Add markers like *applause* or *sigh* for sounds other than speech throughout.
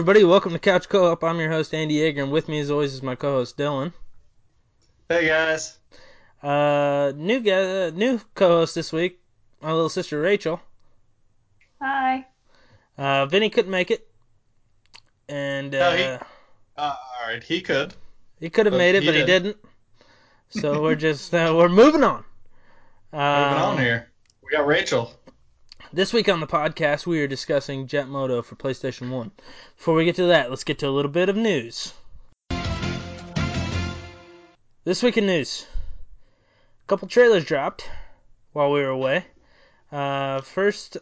everybody. Welcome to Couch Co-op. I'm your host Andy Yeager, and with me, as always, is my co-host Dylan. Hey guys. Uh, new guy, uh, new co-host this week, my little sister Rachel. Hi. Uh, Vinny couldn't make it, and uh, No, he- Uh, all right, he could. he could have made it, he but he didn't. didn't. So we're just uh, we're moving on. Uh, *laughs* Moving on here. We got Rachel. This week on the podcast, we are discussing Jet Moto for PlayStation 1. Before we get to that, let's get to a little bit of news. This week in news, a couple trailers dropped while we were away. Uh, first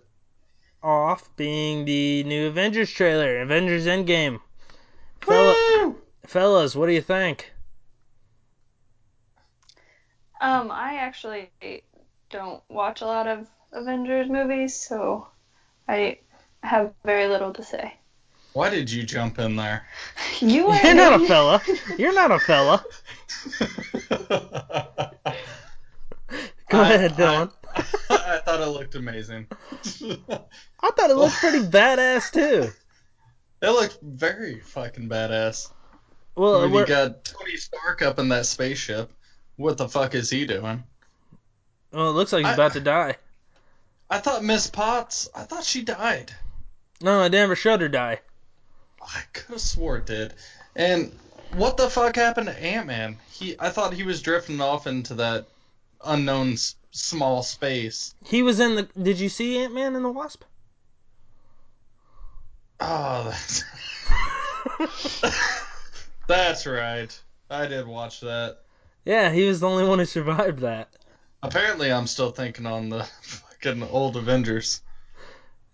off being the new Avengers trailer, Avengers Endgame. Fella, fellas, what do you think? Um, I actually don't watch a lot of Avengers movies, so I have very little to say. Why did you jump in there? *laughs* You are *laughs* You're not a fella. You're not a fella. Go I- ahead, Dylan. I, *laughs* I thought it looked amazing. I thought it looked pretty badass too. It looked very fucking badass. Well, when you we're, got Tony Stark up in that spaceship, what the fuck is he doing? well, it looks like he's I- about to die. I thought Miss Potts. I thought she died. No, I never showed her die. I could have swore it did. And what the fuck happened to Ant Man? He, I thought he was drifting off into that unknown s- small space. He was in the. Did you see Ant Man and the Wasp? Oh, that's *laughs* *laughs* that's right. I did watch that. Yeah, he was the only one who survived that. Apparently, I'm still thinking on the fucking old Avengers.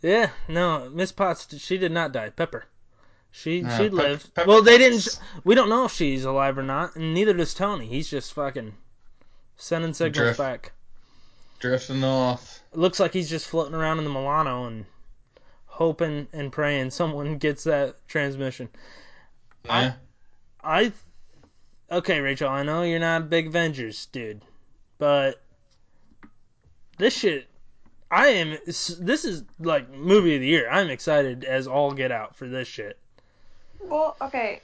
Yeah, no, Miss Potts, she did not die. Pepper, she Yeah, she Pep- lived. Pepper well, they didn't. We don't know if she's alive or not, and neither does Tony. He's just fucking sending signals Drift. back. Drifting off. It looks like he's just floating around in the Milano and hoping and praying someone *laughs* gets that transmission. Yeah. I okay, Rachel. I know you're not a big Avengers dude, but this shit, I am. This is like movie of the year. I'm excited as all get out for this shit. Well, okay.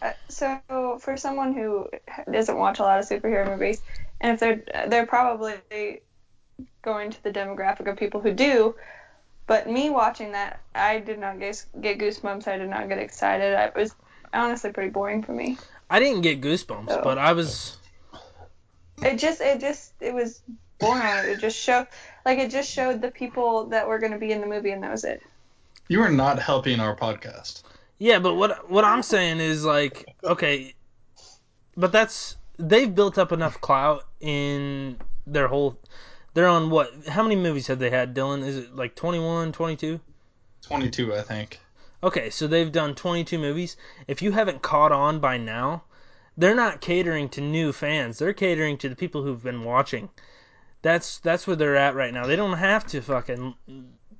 Uh, so for someone who doesn't watch a lot of superhero movies, and if they're they're probably going to the demographic of people who do, but me watching that, I did not get get goosebumps. I did not get excited. I, it was honestly pretty boring for me. I didn't get goosebumps, Oh. but I was. It just it just it was boring. It just showed like it just showed the people that were going to be in the movie, and that was it. You are not helping our podcast. Yeah, but what what I'm saying is like okay, but that's they've built up enough clout in their whole. They're on what? How many movies have they had, Dylan? Is it like 21, 22? 22, I think. Okay, so they've done 22 movies. If you haven't caught on by now, they're not catering to new fans. They're catering to the people who've been watching. That's that's where they're at right now. They don't have to fucking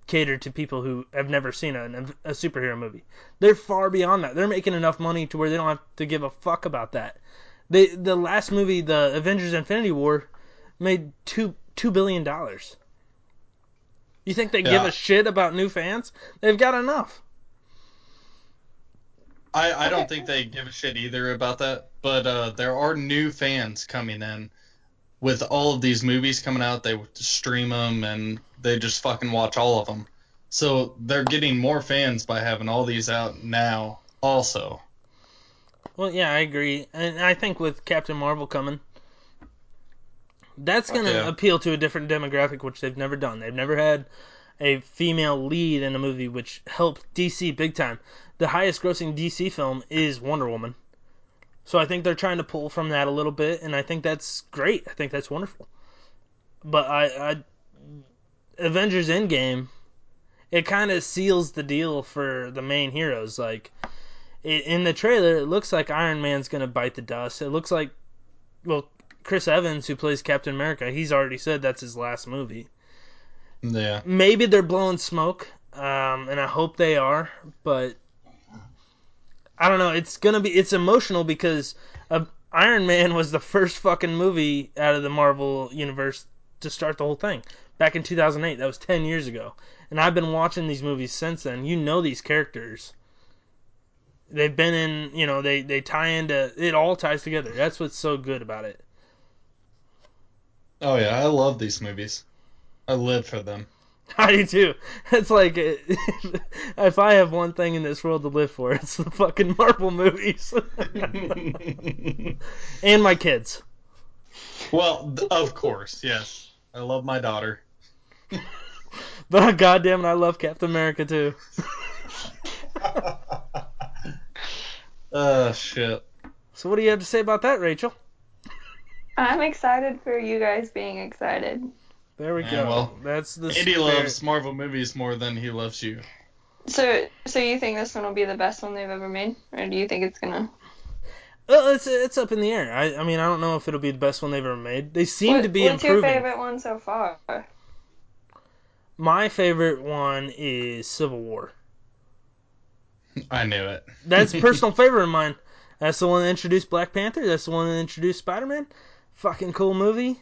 cater to people who have never seen a, a superhero movie. They're far beyond that. They're making enough money to where they don't have to give a fuck about that. They the last movie, the Avengers: Infinity War, made two two billion dollars. You think they give a shit about new fans? They've got enough. I, I don't think they give a shit either about that, but uh, there are new fans coming in with all of these movies coming out. They stream them and they just fucking watch all of them. So they're getting more fans by having all these out now, also. Well, yeah, I agree, and I think with Captain Marvel coming, that's going to Yeah. appeal to a different demographic, which they've never done. They've never had a female lead in a movie, which helped DC big time. The highest-grossing DC film is Wonder Woman, so I think they're trying to pull from that a little bit, and I think that's great. I think that's wonderful. But I, I Avengers Endgame, it kind of seals the deal for the main heroes, like i- in the trailer, it looks like Iron Man's gonna bite the dust. It looks like, well, Chris Evans, who plays Captain America, he's already said that's his last movie. Yeah. Maybe they're blowing smoke, um, and I hope they are, but I don't know. It's gonna be it's emotional because uh, Iron Man *laughs* was the first fucking movie out of the Marvel universe to start the whole thing back in 2008. That was 10 years ago, and I've been watching these movies since then. You know these characters they've been in, you know, they they tie into it all ties together. That's what's so good about it. Oh yeah, I love these movies. I live for them. *laughs* I do too. It's like *laughs* if I have one thing in this world to live for, it's the fucking Marvel movies *laughs* and my kids. well, of course, yes. I love my daughter. But goddamn it, I love Captain America too. Oh shit. So what do you have to say about that, Rachel? I'm excited for you guys being excited. There we Yeah, go. well, That's the Andy spirit. loves Marvel movies more than he loves you. So, so you think this one will be the best one they've ever made, or do you think it's gonna? Uh, it's it's up in the air. I I mean I don't know if it'll be the best one they've ever made. They seem What- to be what's your favorite one so far? My favorite one is Civil War. *laughs* I knew it. *laughs* That's a personal *laughs* favorite of mine. That's the one that introduced Black Panther. That's the one that introduced Spider Man. Fucking cool movie.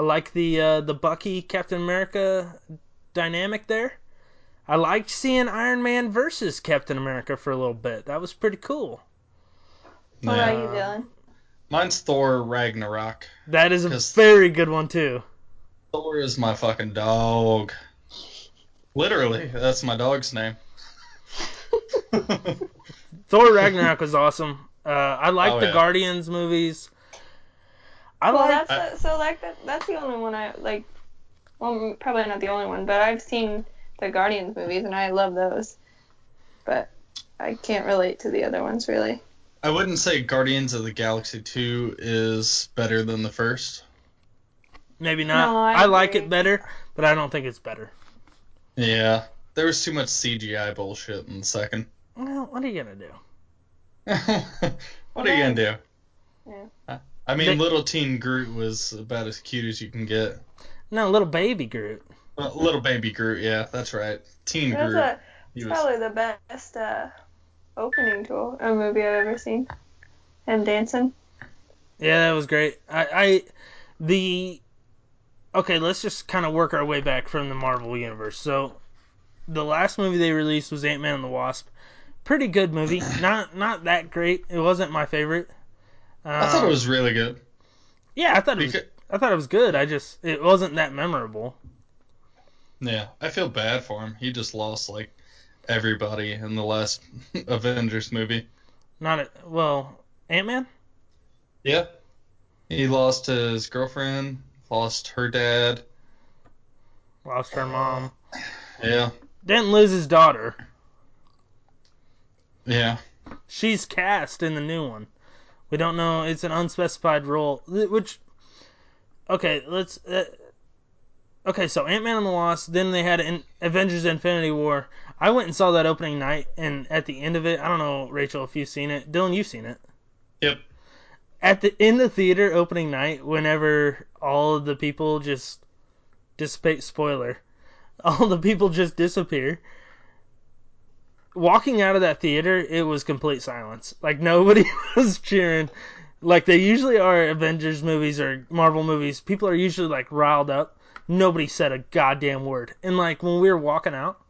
I like the uh, the Bucky Captain America dynamic there. I liked seeing Iron Man versus Captain America for a little bit. That was pretty cool. What Yeah. about you, Dylan? Mine's Thor Ragnarok. That is a very good one too. Thor is my fucking dog. Literally, that's my dog's name. *laughs* Thor Ragnarok was awesome. Uh, I like Oh, the yeah. Guardians movies. I well, like. that's the, so like that, that's the only one I like. Well, probably not the only one, but I've seen the Guardians movies and I love those. But I can't relate to the other ones really. I wouldn't say Guardians of the Galaxy 2 is better than the first. Maybe not. No, I I, like it better, but I don't think it's better. Yeah, there was too much CGI bullshit in the second. Well, what are you gonna do? *laughs* what are you gonna do? Yeah. I mean, They- little teen Groot was about as cute as you can get. No, little baby Groot. Well, little baby Groot, yeah, that's right. Teen That's Groot. a, it's was- probably the best uh, opening to a movie I've ever seen. And dancing. Yeah, that was great. I, I the okay. Let's just kind of work our way back from the Marvel universe. So, the last movie they released was Ant Man and the Wasp. Pretty good movie. *clears throat* Not not that great. It wasn't my favorite. Um, I thought it was really good. Yeah, I thought it was. Because, I thought it was good. I just it wasn't that memorable. yeah, I feel bad for him. He just lost like everybody in the last *laughs* Avengers movie. Not a, well, Ant Man. Yeah. He lost his girlfriend, lost her dad. Lost her mom. Yeah. Didn't lose his daughter. Yeah. She's cast in the new one. We don't know. It's an unspecified role. Which, okay, let's. Uh, okay, so Ant Man and the Wasp. Then they had in Avengers: Infinity War. I went and saw that opening night, and at the end of it, I don't know, Rachel, if you've seen it. Dylan, you've seen it. Yep. At the in the theater opening night, whenever all of the people just dissipate. Spoiler. *laughs* All the people just disappear walking out of that theater, it was complete silence. Like nobody *laughs* was cheering. Like they usually are Avengers movies or Marvel movies. People are usually like riled up. Nobody said a goddamn word. And like when we were walking out,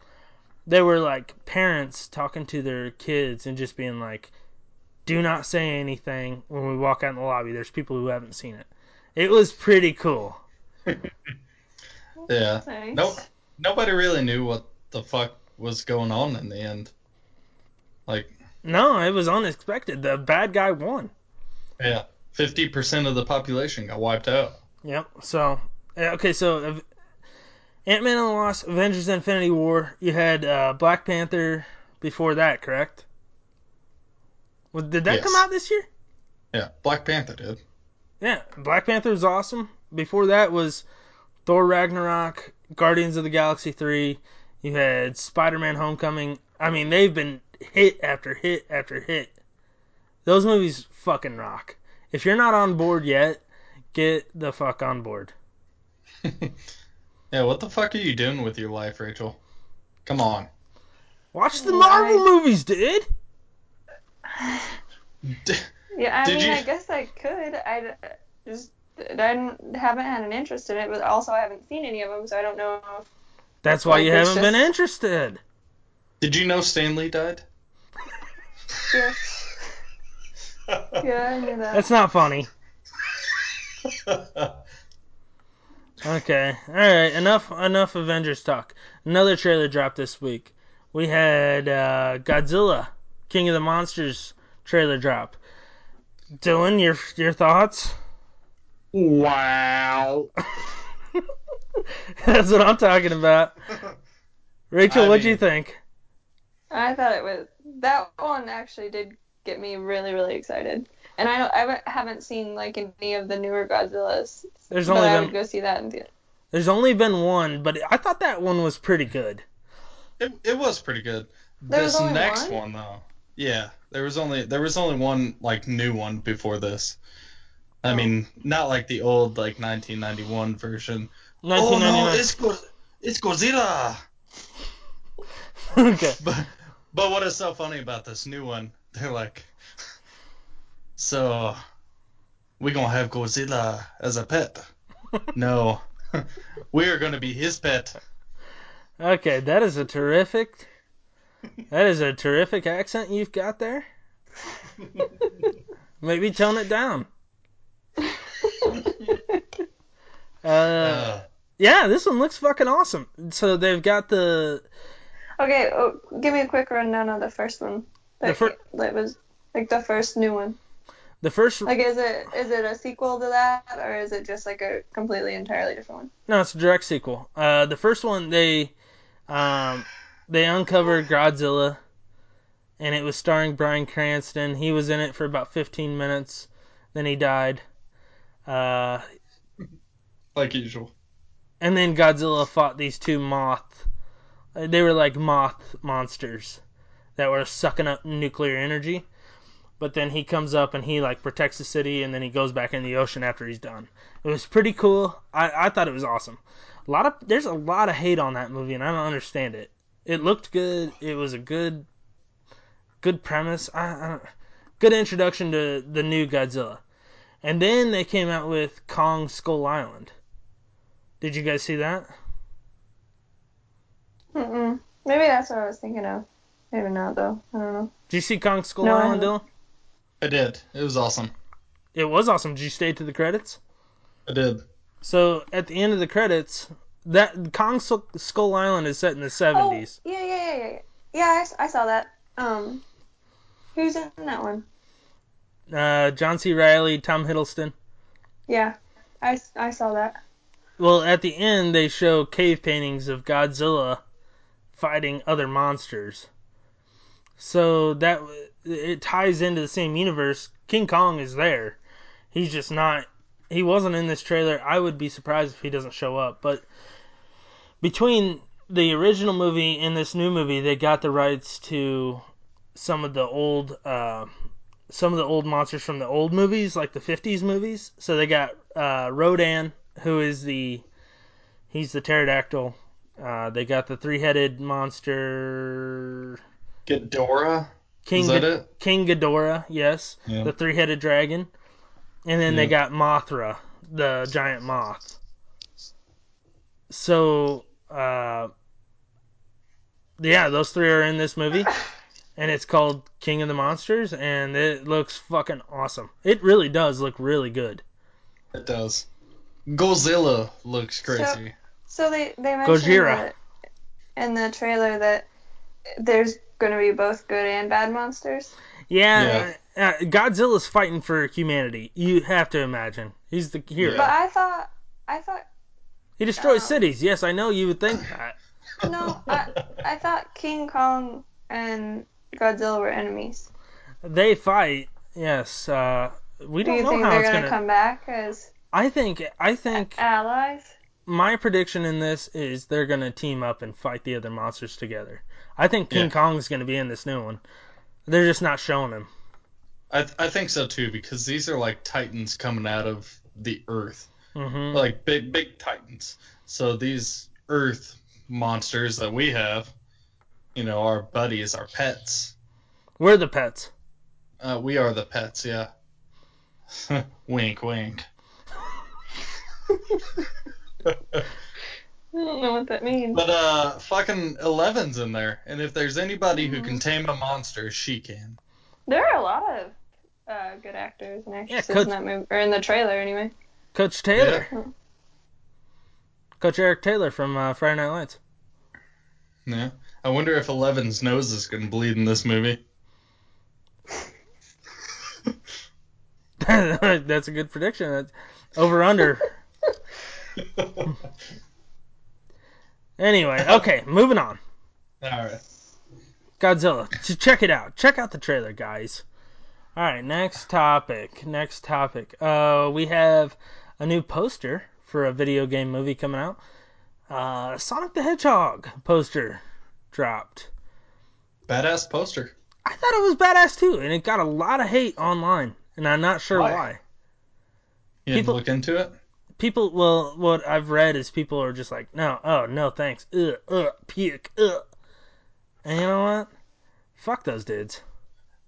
there were like parents talking to their kids and just being like, "Do not say anything when we walk out in the lobby." There's people who haven't seen it. It was pretty cool. *laughs* Yeah. Nice. Nope. Nobody really knew what the fuck was going on in the end. Like, No, it was unexpected. The bad guy won. yeah, 50% of the population got wiped out. Yep. So, uh, okay, so Ant Man and the Wasp, Avengers: Infinity War. You had uh, Black Panther before that, correct? Well, did that Yes. come out this year? Yeah, Black Panther did. Yeah, Black Panther was awesome. Before that was Thor Ragnarok, Guardians of the Galaxy 3. You had Spider-Man Homecoming. I mean, they've been hit after hit after hit. Those movies fucking rock. If you're not on board yet, get the fuck on board. *laughs* yeah, what the fuck are you doing with your life, Rachel? Come on. Watch the Right. Marvel movies, dude. Yeah, I Did mean, you- I guess I could. I just I haven't had an interest in it, but also I haven't seen any of them, so I don't know if That's why you haven't been interested. Did you know Stan Lee died? Yeah. Yeah, I knew that. That's not funny. Okay, all right. Enough, enough Avengers talk. Another trailer dropped this week. We had uh, Godzilla, King of the Monsters trailer drop. Dylan, your your thoughts? wow. *laughs* That's what I'm talking about. *laughs* Rachel, I what'd you think? I thought it was that one actually did get me really really excited. And I don't, I haven't- haven't seen like any of the newer Godzillas, There's but only I been would go see that in theater. there's only been one, but I thought that one was pretty good. It, it was pretty good. There was this only next one? one though. Yeah, there was only there was only one like new one before this. I Oh. mean, not like the old like 1991 version. Oh no, 1999. it's Go- it's Godzilla. *laughs* okay. But but what is so funny about this new one? They're like, so we're gonna have Godzilla as a pet? *laughs* no, *laughs* we are gonna be his pet. Okay, that is a terrific. That is a terrific accent you've got there. Maybe tone it down. Uh, Uh, yeah, this one looks fucking awesome. So they've got the Okay, oh, give me a quick rundown of the first one. The That, fir- that was like the first new one. the first. Like, is it is it a sequel to that, or is it just like a completely entirely different one? No, it's a direct sequel. Uh, the first one they, um, they uncovered Godzilla, and it was starring Bryan Cranston. He was in it for about 15 minutes, then he died. Uh, like usual. And then Godzilla fought these two moth. uh, They were like moth monsters that were sucking up nuclear energy. But then he comes up and he like protects the city, and then he goes back in the ocean after he's done. It was pretty cool. I, I thought it was awesome. A lot of there's a lot of hate on that movie, and I don't understand it. It looked good. It was a good, good premise. I, I good introduction to the new Godzilla. And then they came out with Kong Skull Island. Did you guys see that? Mm-mm. Maybe that's what I was thinking of. Maybe not though. I don't know. Did you see Kong Skull No, Island, Dylan? I did. It was awesome. It was awesome. Did you stay to the credits? I did. So at the end of the credits, that Kong Skull- Skull Island is set in the 70s. Oh, yeah, yeah, yeah, yeah. Yeah, yeah I, s- I saw that. Um, who's in that one? Uh, John C. Reilly, Tom Hiddleston. Yeah, I, I saw that. Well, at the end, they show cave paintings of Godzilla fighting other monsters. So that it ties into the same universe. King Kong is there. He's just not. He wasn't in this trailer. I would be surprised if he doesn't show up. But between the original movie and this new movie, they got the rights to some of the old, uh, some of the old monsters from the old movies, like the '50s movies. So they got uh, Rodan, who is the he's the pterodactyl. Uh, they got the three-headed monster Ghidorah. King Is that Ghid- it? King Ghidorah, yes, Yeah. the three-headed dragon, and then they got Mothra, the giant moth. So, uh, yeah, those three are in this movie, and it's called King of the Monsters, and it looks fucking awesome. It really does look really good. It does. Godzilla looks crazy. So they they mentioned Gojira. in the trailer that there's going to be both good and bad monsters. Yeah, Uh, Godzilla's fighting for humanity. You have to imagine he's the hero. But I thought I thought He destroys Um, cities. Yes, I know you would think that. no I *laughs* I thought King Kong and Godzilla were enemies. They fight. Yes. Uh, we Do don't you know think how they're it's gonna, gonna. come back as I think. I think allies? my prediction in this is they're gonna team up and fight the other monsters together. I think King Yeah. Kong's gonna be in this new one. They're just not showing him. I I think so too because these are like titans coming out of the earth, hmm like big big titans. So these earth monsters that we have, you know, our buddies, our pets. We're the pets. Uh, we are the pets, yeah. *laughs* wink, wink. I don't know what that means. But uh, fucking Eleven's in there, and if there's anybody who can tame a monster, she can. There are a lot of uh, good actors and actresses Coach- in that movie, or in the trailer anyway. Coach Taylor, Yeah. Coach Eric Taylor from uh, Friday Night Lights. Yeah. I wonder if Eleven's nose is gonna bleed in this movie. *laughs* *laughs* That's a good prediction. That's over under. *laughs* *laughs* Anyway, okay, moving on. All right. Godzilla. Ch- Check it out. Check out the trailer, guys. All right, next topic. Next topic. Uh, we have a new poster for a video game movie coming out. Uh, Sonic the Hedgehog poster dropped. Badass poster. I thought it was badass too, and it got a lot of hate online, and I'm not sure Why? why. You didn't People- look into it? People, well, what I've read is people are just like, no, oh no, thanks, ugh, ugh, puke, ugh. And you know what? Fuck those dudes.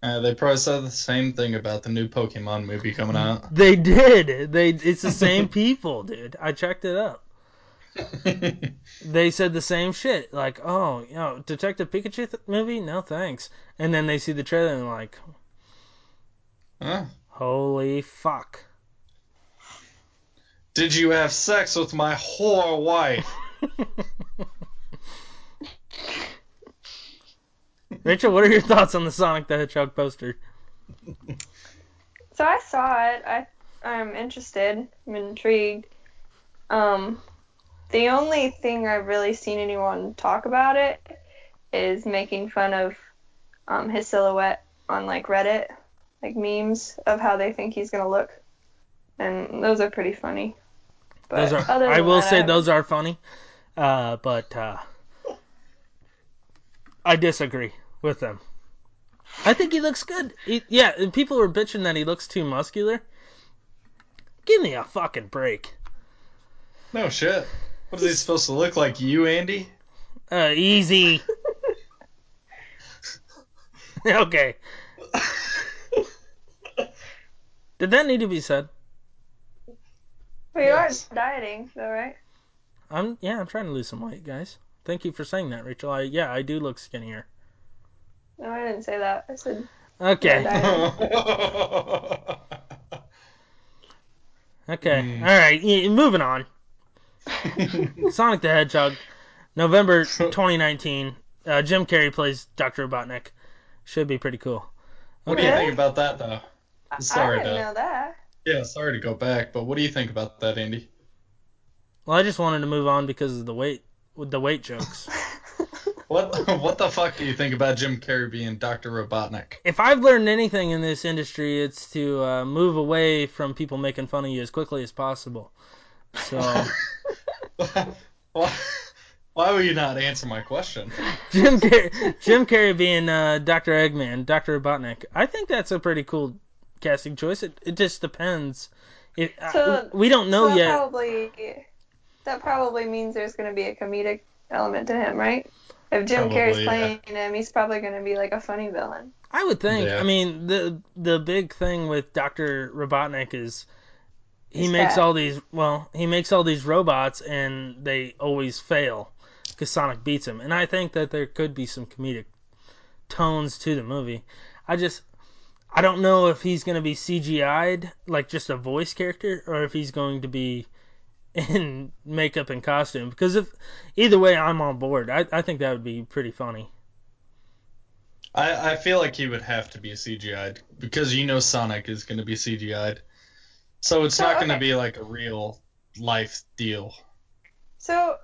Uh, they probably said the same thing about the new Pokemon movie coming out. They did. They it's the same *laughs* people, dude. I checked it up. They said the same shit. Like, oh, you know, Detective Pikachu th- movie? No thanks. And then they see the trailer and they're like, Huh? holy fuck. Did you have sex with my whore wife? *laughs* Rachel, what are your thoughts on the Sonic the Hedgehog poster? So I saw it. I I'm interested. I'm intrigued. Um, the only thing I've really seen anyone talk about it is making fun of um, his silhouette on like Reddit, like memes of how they think he's gonna look, and those are pretty funny. But Those are other I will that, say haven't- those are funny. Uh, but uh, I disagree with them. I think he looks good. He, yeah, people were bitching that he looks too muscular. Give me a fucking break. No shit. What is he supposed to look like? You, Andy? Uh, easy. *laughs* *laughs* okay. Did that need to be said? But you Yes. are dieting, though, right? I'm yeah, I'm trying to lose some weight, guys. Thank you for saying that, Rachel. I yeah, I do look skinnier. No, I didn't say that. I said Okay. *laughs* Okay. Hmm. All right. y- Moving on. *laughs* Sonic the Hedgehog, November *laughs* 2019. Uh, Jim Carrey plays Dr. Robotnik. Should be pretty cool. what do you think about that, though? I- Sorry, I didn't to- know that. Yeah, sorry to go back, but what do you think about that, Andy? Well, I just wanted to move on because of the weight, with the weight jokes. *laughs* What *laughs* what the fuck do you think about Jim Carrey being Dr. Robotnik? if I've learned anything in this industry, it's to uh, move away from people making fun of you as quickly as possible. So why, *laughs* why will you not answer my question? Jim Carrey, Jim Carrey being uh, Dr. Eggman, Dr. Robotnik, I think that's a pretty cool casting choice. It, it just depends. It, So- we don't know so yet. Probably, that probably means there's going to be a comedic element to him, right? If Jim Probably, Carrey's yeah. playing him, he's probably going to be like a funny villain. I would think. Yeah. I mean, the the big thing with Doctor Robotnik is he He's makes fat. all these. Well, he makes all these robots, and they always fail because Sonic beats him. And I think that there could be some comedic tones to the movie. I just. I don't know if he's going to be CGI'd, like just a voice character, or if he's going to be in *laughs* makeup and costume. Because if either way, I'm on board. I, I think that would be pretty funny. I, I feel like he would have to be CGI'd because you know Sonic is going to be CGI'd. So it's So, not going to okay. be like a real life deal. So,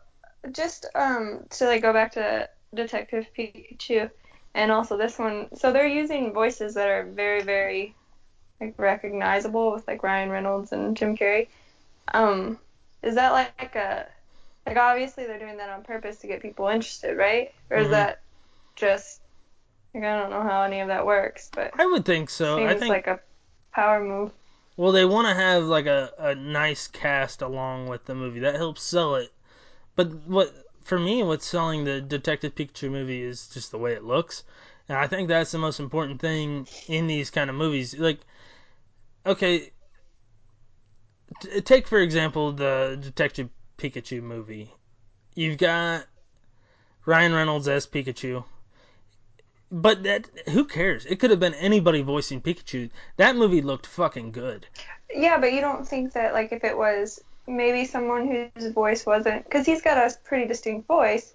just um to like go back to Detective Pikachu, and also this one. So they're using voices that are very, very like recognizable with like Ryan Reynolds and Jim Carrey. Um, is that like a like obviously they're doing that on purpose to get people interested, right? Or is Mhm. that just like I don't know how any of that works, but I would think so. seems I think like a power move. Well, they want to have like a, a nice cast along with the movie that helps sell it. But what for me, what's selling the Detective Pikachu movie is just the way it looks, and I think that's the most important thing in these kind of movies. Like, okay, t- take for example the Detective Pikachu movie. You've got Ryan Reynolds as Pikachu. but that who cares? It could have been anybody voicing Pikachu. That movie looked fucking good. Yeah, but you don't think that like if it was maybe someone whose voice wasn't because he's got a pretty distinct voice.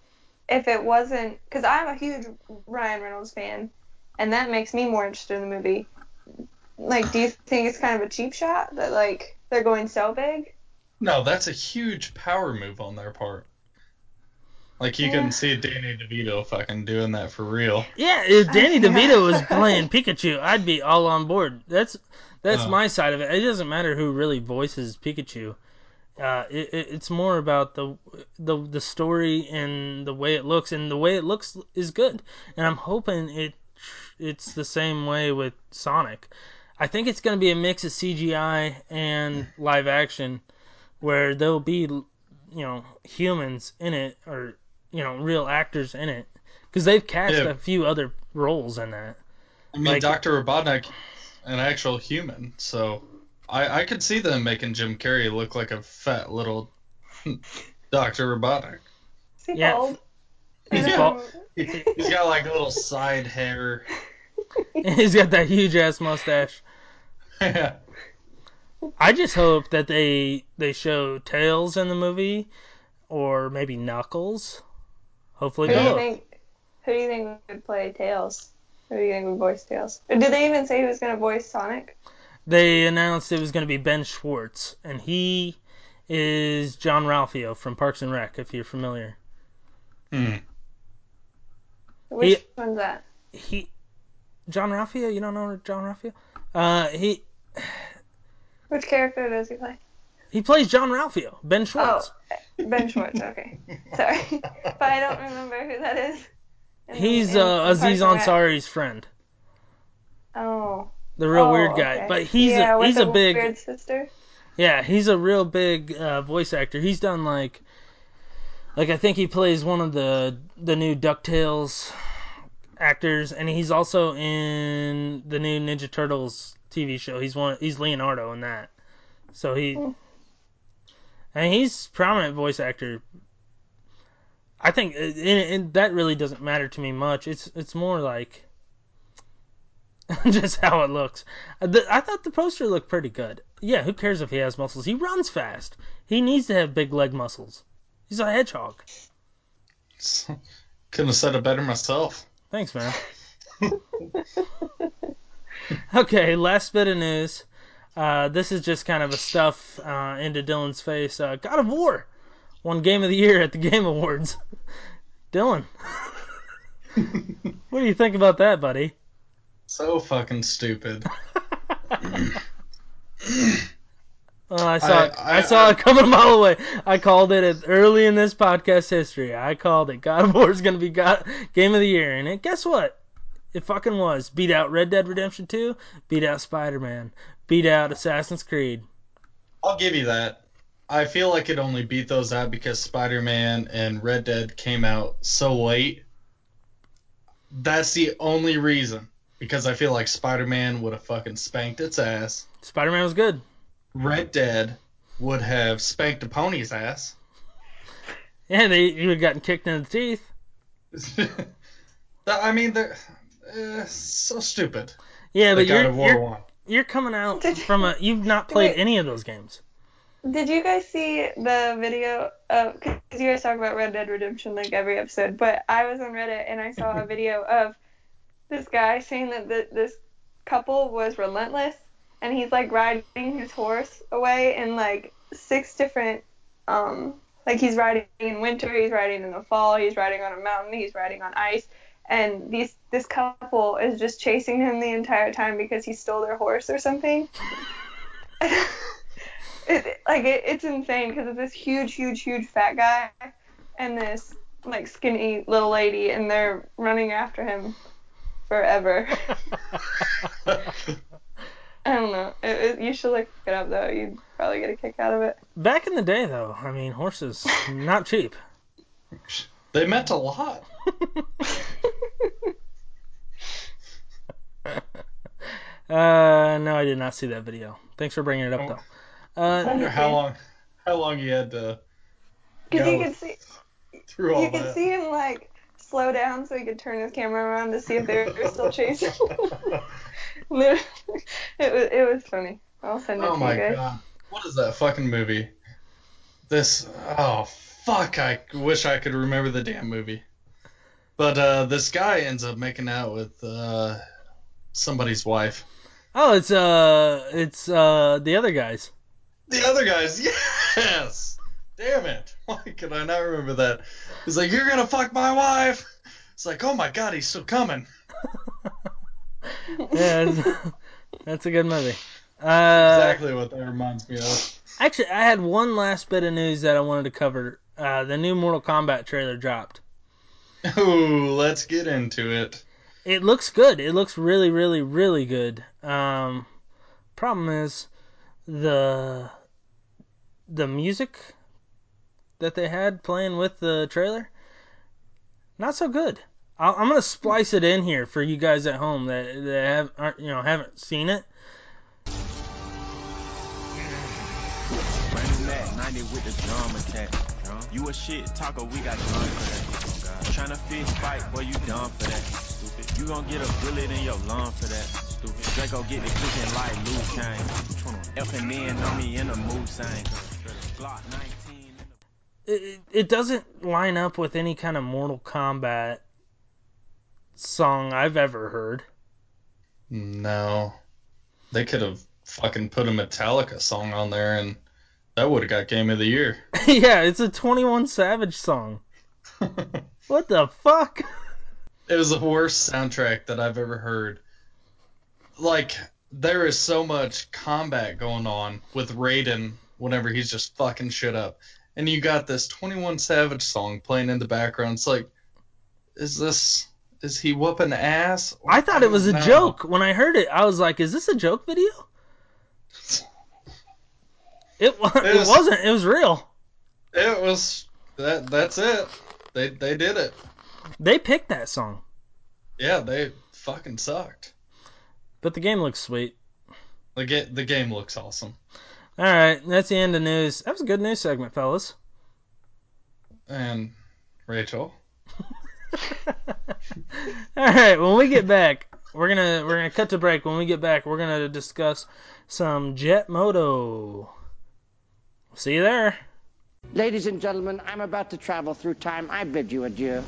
If it wasn't because I'm a huge Ryan Reynolds fan, and that makes me more interested in the movie. Like, do you think it's kind of a cheap shot that like they're going so big? No, that's a huge power move on their part. Like you Yeah. can see Danny DeVito fucking doing that for real. Yeah, if Danny *laughs* DeVito was playing Pikachu, I'd be all on board. That's that's Oh. my side of it. It doesn't matter who really voices Pikachu. Uh, it, it, it's more about the the the story and the way it looks, and the way it looks is good. And I'm hoping it it's the same way with Sonic. I think it's going to be a mix of CGI and live action, where there'll be you know humans in it or you know real actors in it because they've cast Yeah. a few other roles in that. I mean, Like- Dr. Robotnik, an actual human, so I, I could see them making Jim Carrey look like a fat little *laughs* Dr. Robotnik. Is he Yeah. bald? He's Um, bald. He- *laughs* He's got like a little side hair. *laughs* He's got that huge ass mustache. yeah. I just hope that they they show Tails in the movie, or maybe Knuckles. Hopefully Who do you think? Who do you think would play Tails? Who do you think would voice Tails? Or did they even say he was gonna voice Sonic? They announced it was going to be Ben Schwartz, and he is Jean-Ralphio from Parks and Rec, if you're familiar. Hmm. Which He- one's that? He, Jean-Ralphio, you don't know Jean-Ralphio? Uh, he *sighs* Which character does he play? he plays Jean-Ralphio, Ben Schwartz. Oh, Ben Schwartz. *laughs* Okay, sorry, *laughs* but I don't remember who that is. in- He's in- uh, in Aziz Parks and Rec. Ansari's friend, Oh, the real oh, weird guy. okay. But he's yeah, a he's a big weird sister. Yeah, he's a real big uh, voice actor. He's done like, like I think he plays one of the the new Ducktales actors, and he's also in the new Ninja Turtles TV show. He's one. He's Leonardo in that. So he, Hmm. and he's prominent voice actor. I think, and, and that really doesn't matter to me much. It's it's more like *laughs* just how it looks. The- I thought the poster looked pretty good. Yeah, who cares if he has muscles? He runs fast. He needs to have big leg muscles. He's a hedgehog. *laughs* Couldn't have said it better myself. Thanks, man. *laughs* okay, last bit of news. Uh, this is just kind of a stuff uh, into Dylan's face. Uh, God of War won Game of the Year at the Game Awards. Dylan, what do you think about that, buddy? So fucking stupid. *laughs* Well, I saw I- it. I, I- saw I- it coming a mile away. I called it early in this podcast history. I called it. God of War is going to be God, Game of the Year, and it, guess what? It fucking was. Beat out Red Dead Redemption 2. Beat out Spider Man. Beat out Assassin's Creed. I'll give you that. I feel like it only beat those out because Spider Man and Red Dead came out so late. That's the only reason. Because I feel like Spider Man would have fucking spanked its ass. Spider Man was good. Red Dead would have spanked a pony's ass. Yeah, they you would have gotten kicked in the teeth. *laughs* I mean, they're uh, so stupid. Yeah, The but God you're of War you're, one. you're coming out Did- from a. You've not played Wait. any of those games. Did you guys see the video of? Because you guys talk about Red Dead Redemption like every episode, but I was on Reddit and I saw a *laughs* video of this guy saying that this couple was relentless, and he's like riding his horse away in like six different, um, like he's riding in winter, he's riding in the fall, he's riding on a mountain, he's riding on ice, and these this couple is just chasing him the entire time because he stole their horse or something. *laughs* it, like it, it's insane because it's this huge, huge, huge fat guy and this like skinny little lady, and they're running after him forever. *laughs* I don't know. It, it, you should look it up though. You'd probably get a kick out of it. Back in the day, though, I mean, horses not cheap. they meant a lot. *laughs* Uh, no, I did not see that video. Thanks for bringing it up, Oh. though. I Uh, wonder how long, how long you had to Because you go could see through all you could that. see him like slow down so he could turn his camera around to see if they were still *laughs* chasing. *laughs* Literally, it was it was funny. I'll send it Oh to my you guys. Oh my god. What is that fucking movie? This oh fuck, I wish I could remember the damn movie. But uh this guy ends up making out with uh somebody's wife. Oh, it's uh, it's uh, the other guys. The other guys, *laughs* yes. Damn it. *laughs* Why could I not remember that? He's like, You're gonna fuck my wife. It's like, oh my god, he's still coming. *laughs* Yeah, *laughs* that's a good movie. Uh, exactly what that reminds me of. Actually, I had one last bit of news that I wanted to cover. Uh, the new Mortal Kombat trailer dropped. Ooh, let's get into it. It looks good. It looks really, really, really good. Um, problem is the the music that they had playing with the trailer, not so good. I'll, I'm gonna splice it in here for you guys at home that that have aren't you know haven't seen it. Brand new Mac 90 with the. You a shit talker, we got done for that. Fight, boy, you done for that. Stupid. You get a bullet in your lung for that. Stupid. Draco get the. F and N on me in a mood sign. Glock 19 in the It, it doesn't line up with any kind of Mortal Kombat song I've ever heard. No. They could have fucking put a Metallica song on there and that would have got game of the year. *laughs* yeah, it's a 21 Savage song. *laughs* What the fuck? It was the worst soundtrack that I've ever heard. Like, there is so much combat going on with Raiden whenever he's just fucking shit up. And you got this 21 Savage song playing in the background. It's like, is this. Is he whooping ass? I thought it was a don't joke. When I heard it, I was like, is this a joke video? *laughs* It, wa- It it was- wasn't. It was real. It was. that. That's it. They, they did it. They picked that song. Yeah, they fucking sucked. But the game looks sweet. The, ga- the game looks awesome. All right, that's the end of news. That was a good news segment, fellas. And Rachel. *laughs* All right, when we get back, we're gonna we're gonna cut to break. When we get back, we're gonna discuss some Jet Moto. See you there. Ladies and gentlemen, I'm about to travel through time. I bid you adieu.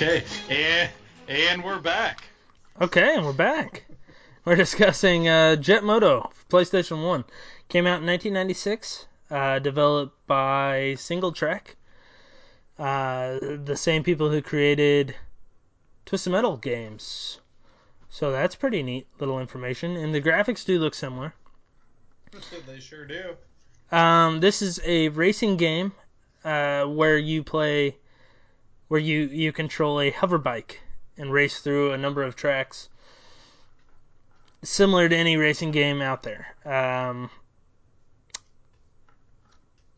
Okay, and and we're back. Okay, and we're back. We're discussing uh, Jet Moto PlayStation 1. Came out in 1996, uh, developed by SingleTrac, uh, the same people who created Twisted Metal games. So that's pretty neat little information. And the graphics do look similar. they sure do. Um, this is a racing game uh, where you play, where you, you control a hover bike and race through a number of tracks, similar to any racing game out there. Um,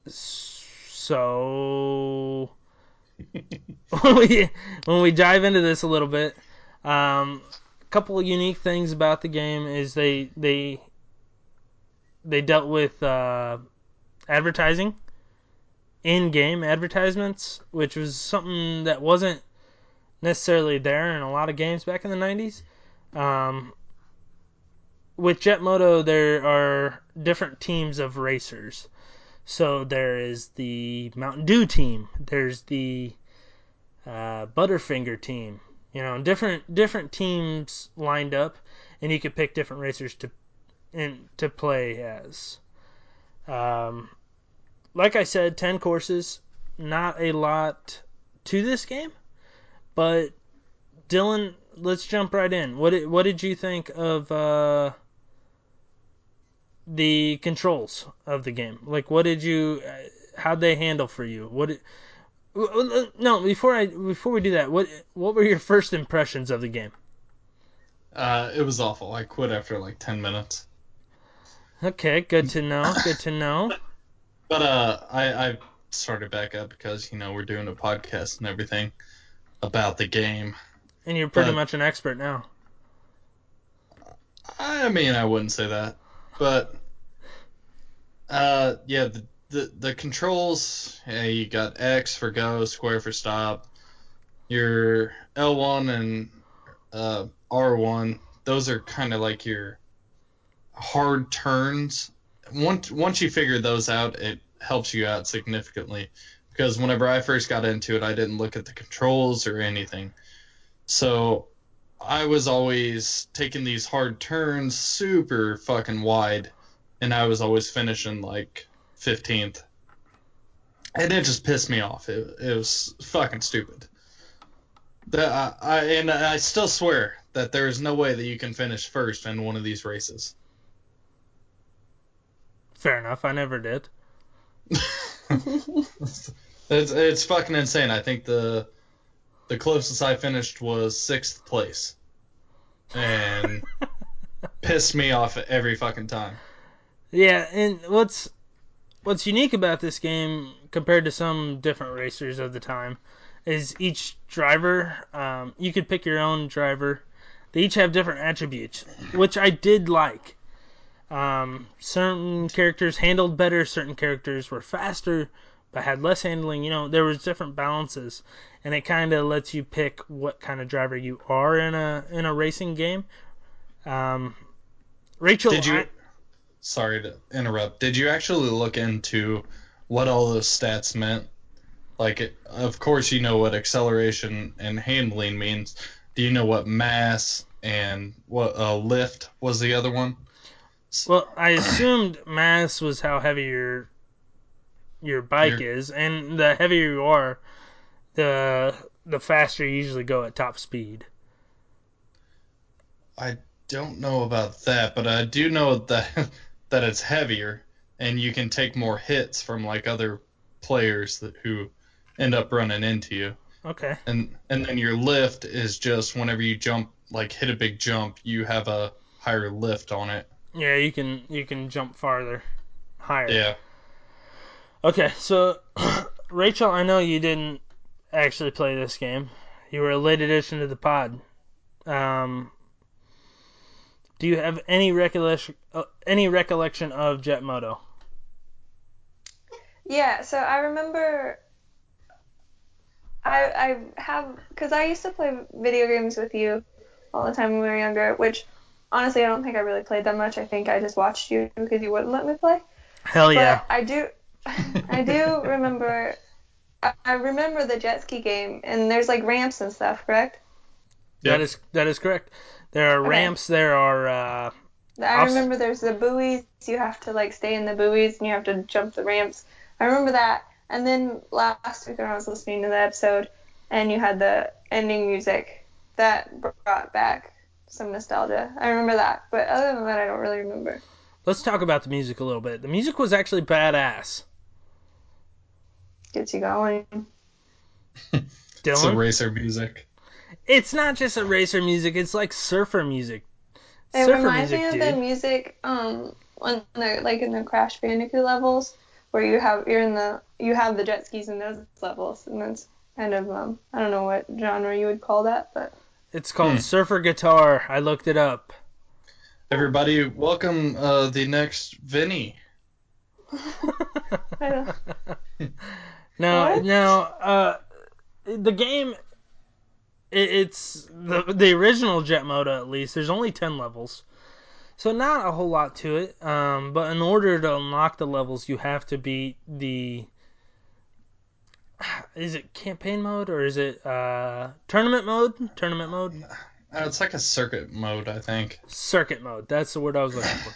so *laughs* when we when we dive into this a little bit, um, a couple of unique things about the game is they they they dealt with uh, advertising, in-game advertisements, which was something that wasn't necessarily there in a lot of games back in the 90s. Um, with Jet Moto, there are different teams of racers. So there is the Mountain Dew team. There's the uh, Butterfinger team. You know, different different teams lined up, and you could pick different racers to in to play as. Um, like I said, ten courses, not a lot to this game, but Dylan, let's jump right in. What did, what did you think of uh, the controls of the game? Like, what did you? Uh, how'd they handle for you? What? Did, no, before I before we do that, what what were your first impressions of the game? Uh, it was awful. I quit after like ten minutes. Okay, good to know. Good to know. But uh, I I started back up because you know we're doing a podcast and everything about the game. And you're pretty But- much an expert now. I mean, I wouldn't say that, but uh, yeah, the the, the controls. Yeah, you got X for go, square for stop. Your L1 and uh, R1. Those are kind of like your hard turns. Once once you figure those out, it helps you out significantly. Because whenever I first got into it, I didn't look at the controls or anything. So I was always taking these hard turns super fucking wide, and I was always finishing like 15th. And it just pissed me off. It, it was fucking stupid. I, I, and I still swear that there is no way that you can finish first in one of these races. Fair enough. I never did. *laughs* it's it's fucking insane. I think the the closest I finished was sixth place, and *laughs* pissed me off every fucking time. Yeah, and what's what's unique about this game compared to some different racers of the time is each driver. Um, you could pick your own driver. They each have different attributes, which I did like. Um, certain characters handled better. Certain characters were faster, but had less handling. You know, there was different balances, and it kind of lets you pick what kind of driver you are in a in a racing game. Um, Rachel, Did you? I- sorry to interrupt. Did you actually look into what all those stats meant? Like, it, of course, you know what acceleration and handling means. Do you know what mass and what uh, lift was the other one? Well, I assumed mass was how heavy your your bike is, and the heavier you are, the the faster you usually go at top speed. I don't know about that, but I do know that *laughs* that it's heavier and you can take more hits from like other players that who end up running into you. Okay. And and then your lift is just whenever you jump like hit a big jump, you have a higher lift on it. Yeah, you can you can jump farther, higher. Yeah. Okay, so *clears throat* Rachel, I know you didn't actually play this game. You were a late addition to the pod. Um, do you have any recollection uh, any recollection of Jet Moto? Yeah, so I remember I I have because I used to play video games with you all the time when we were younger, which honestly I don't think I really played that much. I think I just watched you because you wouldn't let me play. Hell yeah. But I do *laughs* I do remember I, I remember the jet ski game and there's like ramps and stuff, correct? That is that is correct. There are Okay. ramps. There are uh, I Awesome. remember there's the buoys. You have to like stay in the buoys and you have to jump the ramps. I remember that. And then last week when I was listening to the episode, and you had the ending music, that brought back some nostalgia. I remember that, but other than that, I don't really remember. let's talk about the music a little bit. The music was actually badass. Gets you going. *laughs* It's a racer music. it's not just a racer music. It's like surfer music. It surfer reminds music, me of dude. the music, um, when the like in the Crash Bandicoot levels, where you have you're in the you have the jet skis in those levels, and that's kind of um I don't know what genre you would call that, but It's called Hmm. Surfer Guitar. I looked it up. Everybody, welcome uh, the next Vinny. *laughs* I *laughs* don't. no, What? no. Uh, the game. It, it's the the original Jet Moto at least. There's only ten levels, so not a whole lot to it. Um, but in order to unlock the levels, you have to beat the. Is it campaign mode or is it uh, tournament mode? Tournament mode. Uh, it's like a circuit mode, I think. circuit mode. That's the word I was looking for.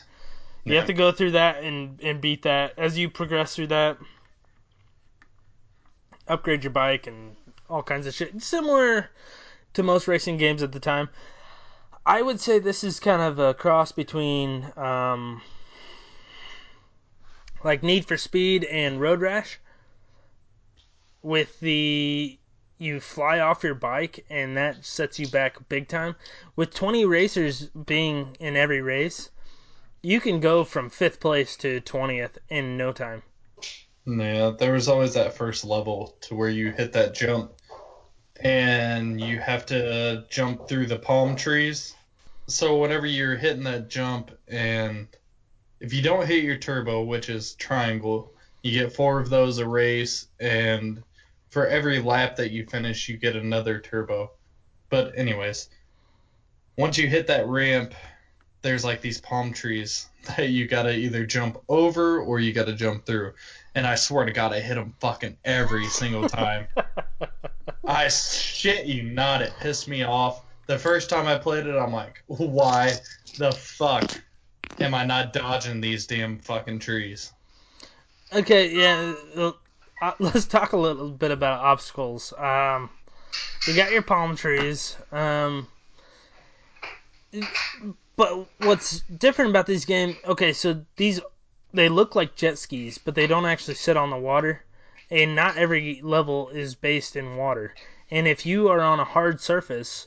You have to go through that and, and beat that. As you progress through that, upgrade your bike and all kinds of shit. Similar to most racing games at the time. I would say this is kind of a cross between um, like Need for Speed and Road Rash. With the you fly off your bike and that sets you back big time. With 20 racers being in every race, you can go from fifth place to 20th in no time. Yeah, there was always that first level to where you hit that jump and you have to jump through the palm trees. So whenever you're hitting that jump and if you don't hit your turbo, which is triangle, you get four of those a race and for every lap that you finish you get another turbo. But anyways, once you hit that ramp, there's like these palm trees *laughs* that you gotta either jump over or you gotta jump through. And I swear to God, I hit them fucking every single time. *laughs* I shit you not, it pissed me off. The first time I played it, I'm like, why the fuck am I not dodging these damn fucking trees? Okay, yeah. Uh, *laughs* let's talk a little bit about obstacles. Um, you got your palm trees. Um, but what's different about these games? Okay, so these they look like jet skis, but they don't actually sit on the water, and not every level is based in water. And if you are on a hard surface,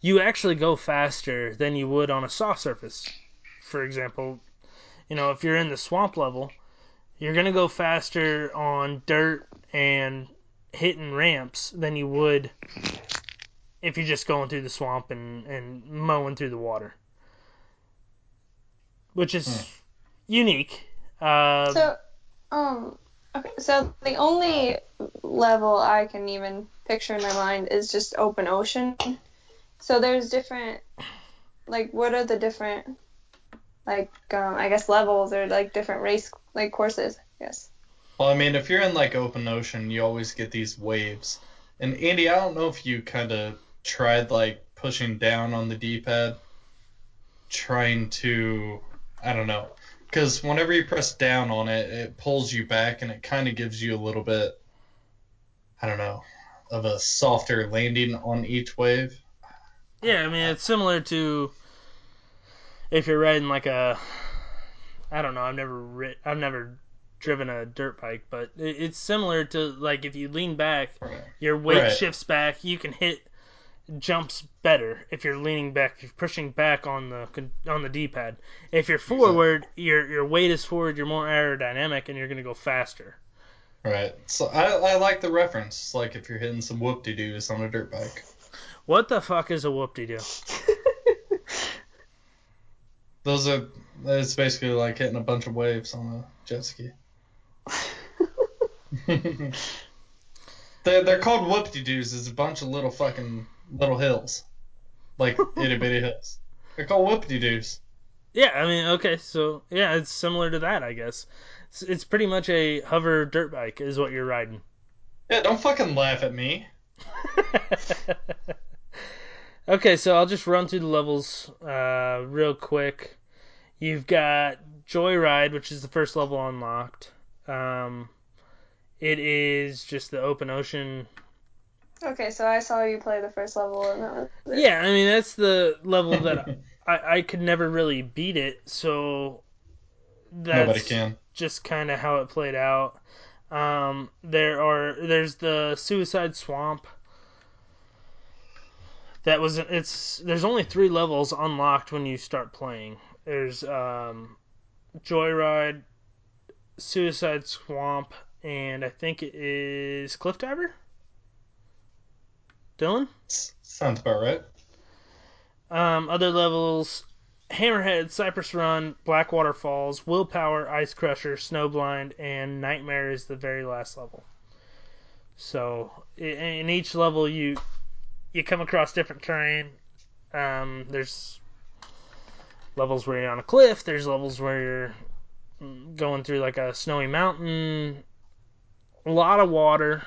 you actually go faster than you would on a soft surface. For example, you know, if you're in the swamp level, you're going to go faster on dirt and hitting ramps than you would if you're just going through the swamp and, and mowing through the water. Which is Hmm. unique. Uh, So, um, okay, so the only level I can even picture in my mind is just open ocean. So there's different, like, what are the different, like, um, I guess levels or like different race like courses? Yes. Well, I mean, if you're in like open ocean, you always get these waves. And Andy, I don't know if you kind of tried like pushing down on the D-pad, trying to, I don't know, because whenever you press down on it, it pulls you back and it kind of gives you a little bit, I don't know, of a softer landing on each wave. yeah, I mean, it's similar to if you're riding like a, I don't know, I've never ri- I've never driven a dirt bike, but it, it's similar to like if you lean back, your weight Right. shifts back, you can hit jumps better if you're leaning back, you're pushing back on the on the D-pad. If you're forward, your your weight is forward, you're more aerodynamic, and you're gonna go faster. Right. So I, I like the reference. It's like if you're hitting some whoop-de-doos on a dirt bike. What the fuck is a whoop-de-doo? *laughs* Those are, it's basically like hitting a bunch of waves on a jet ski. *laughs* they're, they're called whoop-de-doos. It's a bunch of little fucking little hills. Like *laughs* itty bitty hills. They're called whoop-de-doos. Yeah, I mean, okay, so yeah, it's similar to that, I guess. It's, it's pretty much a hover dirt bike, is what you're riding. Yeah, don't fucking laugh at me. *laughs* okay, so I'll just run through the levels uh, real quick. You've got Joyride, which is the first level unlocked. Um, it is just the open ocean. Okay, so I saw you play the first level and that was it. Yeah, I mean that's the level that *laughs* I, I could never really beat it, so that's Nobody can. just kind of how it played out. Um, there are there's the Suicide Swamp. That was it's there's only three levels unlocked when you start playing. There's um, Joyride, Suicide Swamp, and I think it is Cliff Diver. Dylan. Sounds about right. Um, other levels: Hammerhead, Cypress Run, Blackwater Falls, Willpower, Ice Crusher, Snowblind, and Nightmare is the very last level. So in each level, you you come across different terrain. Um, there's levels where you're on a cliff. There's levels where you're going through like a snowy mountain. A lot of water.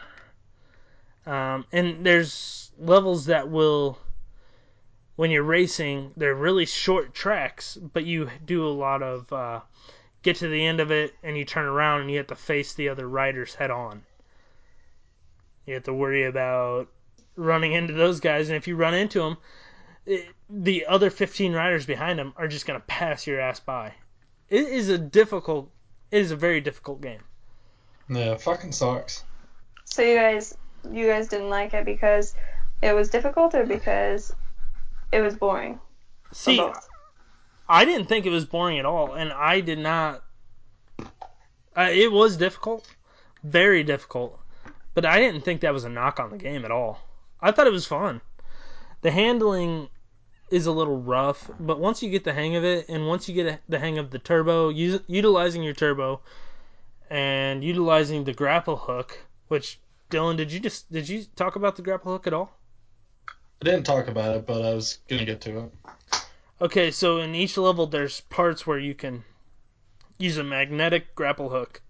Um, and there's levels that will when you're racing, they're really short tracks, but you do a lot of uh, get to the end of it and you turn around and you have to face the other riders head on. You have to worry about running into those guys, and if you run into them, it, the other 15 riders behind them are just gonna pass your ass by. It is a difficult. It is a very difficult game. Yeah, fucking sucks. So you guys, you guys didn't like it because it was difficult, or because it was boring? Or See. I didn't think it was boring at all, and I did not. Uh, it was difficult, very difficult, but I didn't think that was a knock on the game at all. I thought it was fun. The handling is a little rough, but once you get the hang of it, and once you get the hang of the turbo, us, utilizing your turbo, and utilizing the grapple hook, which Dylan, did you just did you talk about the grapple hook at all? I didn't talk about it, but I was gonna get to it. Okay, so in each level, there's parts where you can use a magnetic grapple hook.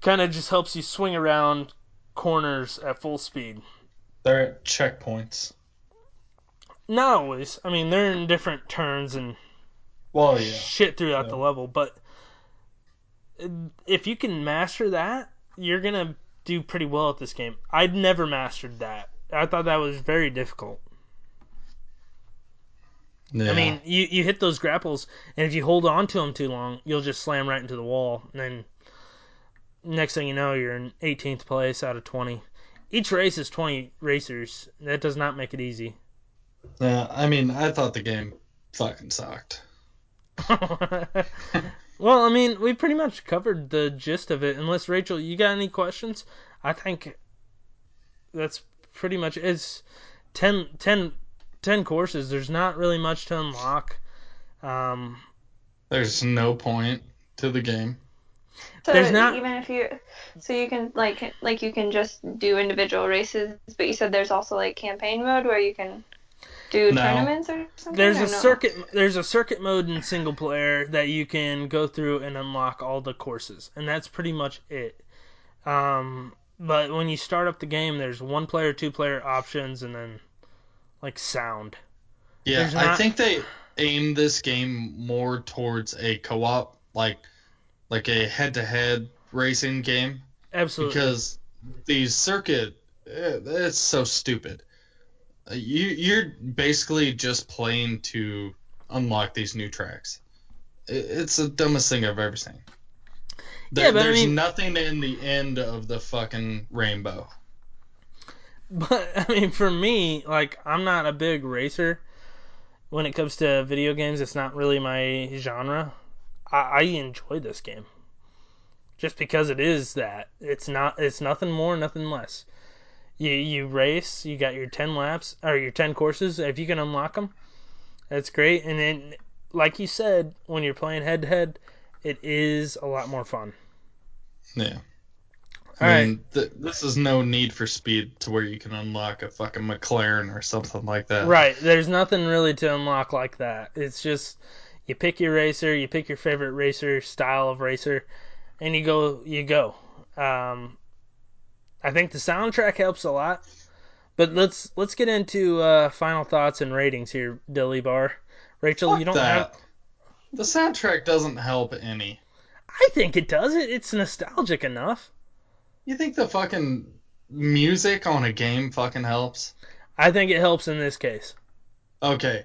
Kind of just helps you swing around corners at full speed. They're at checkpoints. Not always. I mean, they're in different turns and Well, yeah. shit throughout Yeah. the level, but if you can master that, you're gonna do pretty well at this game. I'd never mastered that. I thought that was very difficult. yeah. I mean, you, you hit those grapples, and if you hold on to them too long, you'll just slam right into the wall. And then next thing you know, you're in 18th place out of 20. Each race is 20 racers. That does not make it easy. yeah. I mean, I thought the game fucking sucked. *laughs* well, I mean, we pretty much covered the gist of it. Unless Rachel, you got any questions? I think that's pretty much it's 10, 10, 10 courses. There's not really much to unlock. Um, There's no point to the game. So There's not- even if you, so you can like like you can just do individual races, but you said there's also like campaign mode where you can do No. tournaments or something. There's or a no? circuit. There's a circuit mode in single player that you can go through and unlock all the courses, and that's pretty much it. Um, but when you start up the game, there's one player, two player options, and then like sound. Yeah, There's I think they aim this game more towards a co-op, like like a head-to-head racing game, Absolutely. because the circuit eh, it's so stupid. Uh, You you're basically just playing to unlock these new tracks. It's the dumbest thing I've ever seen. There, Yeah, but I there's mean- nothing in the end of the fucking rainbow. *laughs* But I mean, for me, like I'm not a big racer. When it comes to video games, it's not really my genre. I, I enjoy this game just because it is that. It's not. It's nothing more, nothing less. You you race. You got your ten laps or your ten courses. If you can unlock them, that's great. And then, like you said, when you're playing head to head, it is a lot more fun. Yeah. All I right. mean, th- this is no need for speed to where you can unlock a fucking McLaren or something like that. Right. There's nothing really to unlock like that. It's just you pick your racer, you pick your favorite racer style of racer, and you go. You go. Um, I think the soundtrack helps a lot. But let's let's get into uh, final thoughts and ratings here, Dilly Bar. Rachel, Fuck you don't that. have. The soundtrack doesn't help any. I think it does. It it's nostalgic enough. You think the fucking music on a game fucking helps? I think it helps in this case. Okay,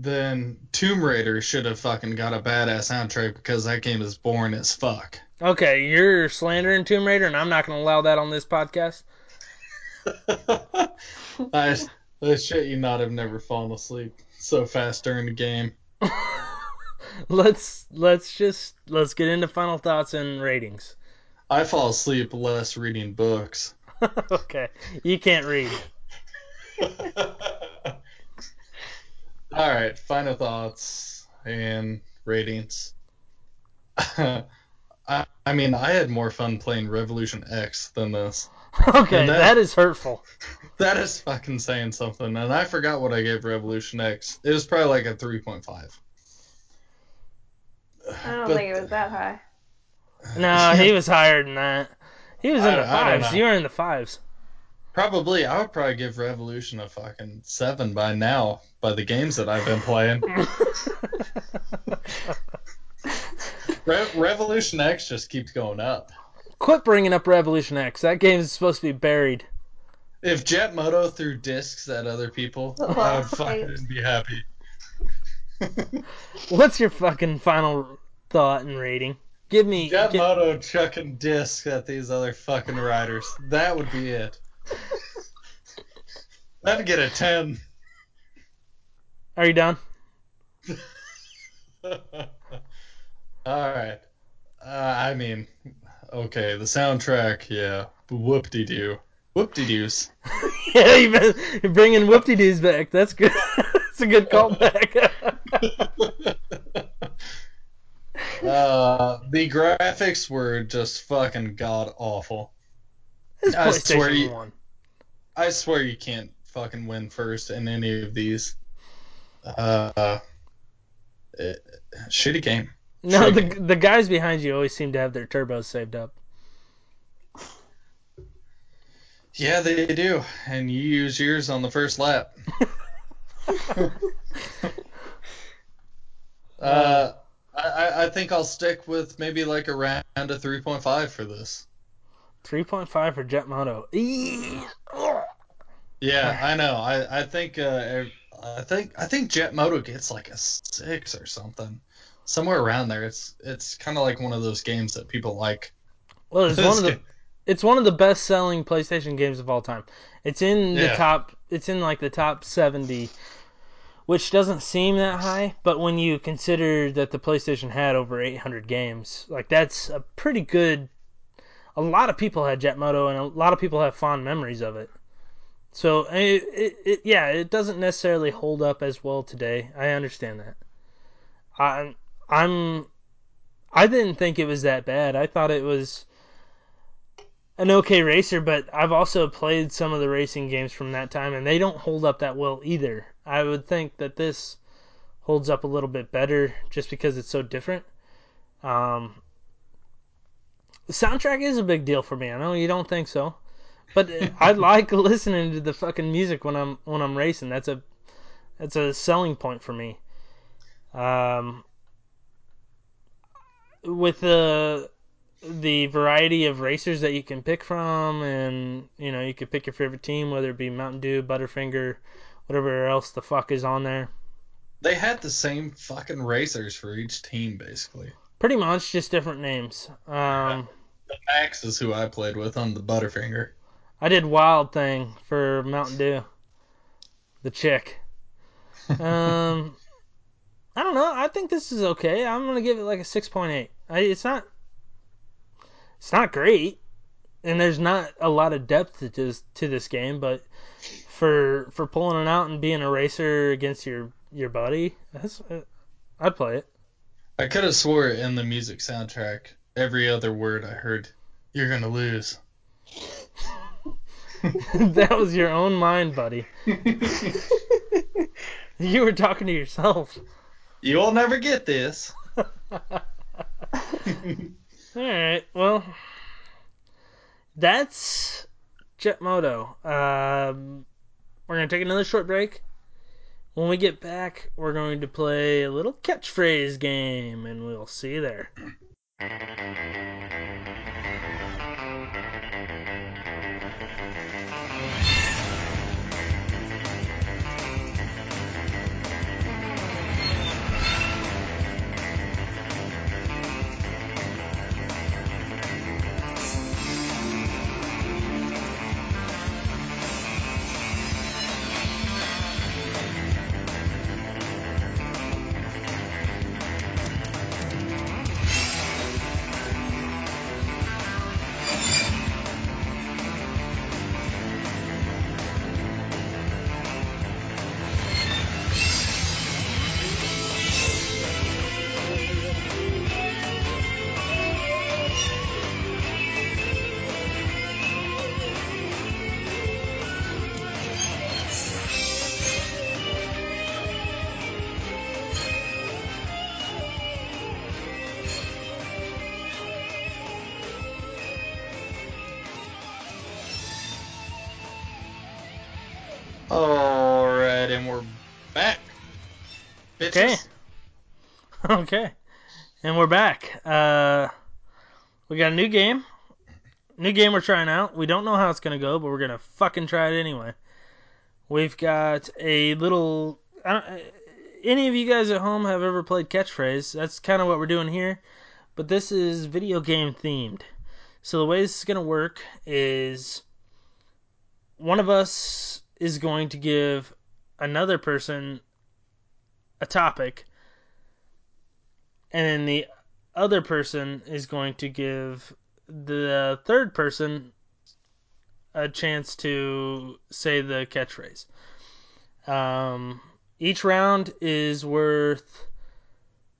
then Tomb Raider should have fucking got a badass soundtrack because that game is boring as fuck. Okay, you're slandering Tomb Raider, and I'm not going to allow that on this podcast. *laughs* I, I shit you not have never fallen asleep so fast during the game. *laughs* let's let's just let's get into final thoughts and ratings. I fall asleep less reading books. *laughs* okay, you can't read. All right, final thoughts and ratings. *laughs* I, I mean, I had more fun playing Revolution X than this. Okay, that- that is hurtful. *laughs* That is fucking saying something, and I forgot what I gave Revolution X. It was probably like a 3.5. *sighs* I don't But- think it was that high. No, he was higher than that. He was in I- the fives. You were in the fives. Probably, I would probably give Revolution a fucking 7 by now, by the games that I've been playing. *laughs* Re- Revolution X just keeps going up. Quit bringing up Revolution X. That game is supposed to be buried. If Jet Moto threw discs at other people, *laughs* I would Lost fucking be happy. *laughs* What's your fucking final thought and rating? Give me. Jet gi- Moto chucking discs at these other fucking riders. That would be it. *laughs* That'd get a 10. are you done? *laughs* Alright. Uh, I mean, okay, the soundtrack, yeah. Whoop de doo. Whoop de doos. *laughs* yeah, you're bringing whoopty doos back. That's good. That's a good callback. uh, the graphics were just fucking god awful. It's I swear you- One. I swear you can't fucking win first in any of these. Uh, it, shitty game. No, the the guys behind you always seem to have their turbos saved up. Yeah, they do, and you use yours on the first lap. *laughs* *laughs* uh, I, I- think I'll stick with maybe like around a 3.5 for this. 3.5 for Jet Moto. Eee. Yeah, *laughs* I know. I I think uh, I think I think Jet Moto gets like a six or something, somewhere around there. It's it's kind of like one of those games that people like. Well, it's one of the *laughs* it's one of the best selling PlayStation games of all time. It's in the Yeah. top. It's in like the top 70, which doesn't seem that high, but when you consider that the PlayStation had over 800 games, like that's a pretty good. A lot of people had Jet Moto, and a lot of people have fond memories of it. So it, it, it yeah, it doesn't necessarily hold up as well today. I understand that. I I'm I didn't think it was that bad. I thought it was an okay racer, but I've also played some of the racing games from that time, and they don't hold up that well either. I would think that this holds up a little bit better just because it's so different. Um, the soundtrack is a big deal for me. I know you don't think so, but *laughs* I like listening to the fucking music when I'm when I'm racing. That's a that's a selling point for me. Um, with the the variety of racers that you can pick from, and you know you could pick your favorite team, whether it be Mountain Dew, Butterfinger, whatever else the fuck is on there. They had the same fucking racers for each team, basically. Pretty much just different names. Um, The Max is who I played with on the Butterfinger. I did Wild Thing for Mountain Dew, the chick. *laughs* Um, I don't know. I think this is okay. I'm gonna give it like a six point eight. It's not. It's not great, and there's not a lot of depth to this to this game. But for for pulling it out and being a racer against your your buddy, that's uh, I'd play it. I could have swore in the music soundtrack, every other word I heard, "You're gonna lose." *laughs* *laughs* that was your own mind, buddy. *laughs* You were talking to yourself. You'll never get this. *laughs* Alright, well, that's Jet Moto. Um, we're going to take another short break. When we get back, we're going to play a little catchphrase game, and we'll see you there. Okay. *laughs* Okay. And we're back. Uh, we got a new game. new game we're trying out. We don't know how it's gonna go, but we're gonna fucking try it anyway. We've got a little. I don't, any of you guys at home have ever played catchphrase? That's kind of what we're doing here, but this is video game themed. So the way this is gonna work is one of us is going to give another person a topic, and then the other person is going to give the third person a chance to say the catchphrase. Um, each round is worth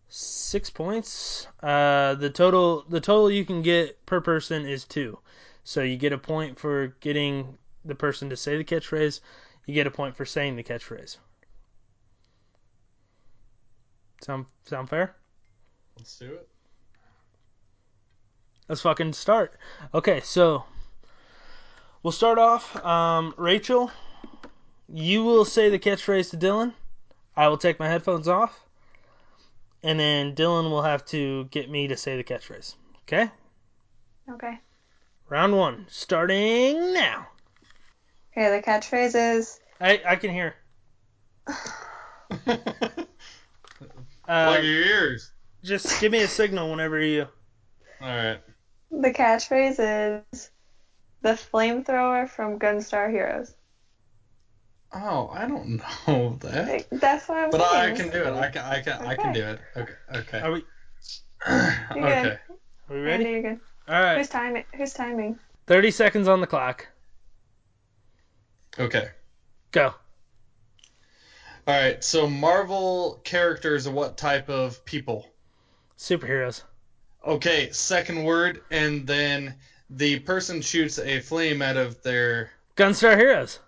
six points. Uh, the total the total you can get per person is two. So you get a point for getting the person to say the catchphrase. You get a point for saying the catchphrase. Sound sound fair? Let's do it. Let's fucking start. Okay, so we'll start off. Um, Rachel, you will say the catchphrase to Dylan. I will take my headphones off, and then Dylan will have to get me to say the catchphrase. Okay? Okay. Round one, starting now. Okay, the catchphrase is I I can hear. *laughs* *laughs* Plug Uh, your ears. just give me a signal whenever you. All right. the catchphrase is the flamethrower from Gunstar Heroes. Oh, I don't know that. That's what I'm But I can do it. I can. I can. I can do it. Okay. Okay. Are we You're okay. good. are we ready? you're good. All right. Who's timing? Who's timing? Thirty seconds on the clock. Okay. Go. All right. So Marvel characters are what type of people? Superheroes. Okay. Second word, and then the person shoots a flame out of their. Gunstar Heroes.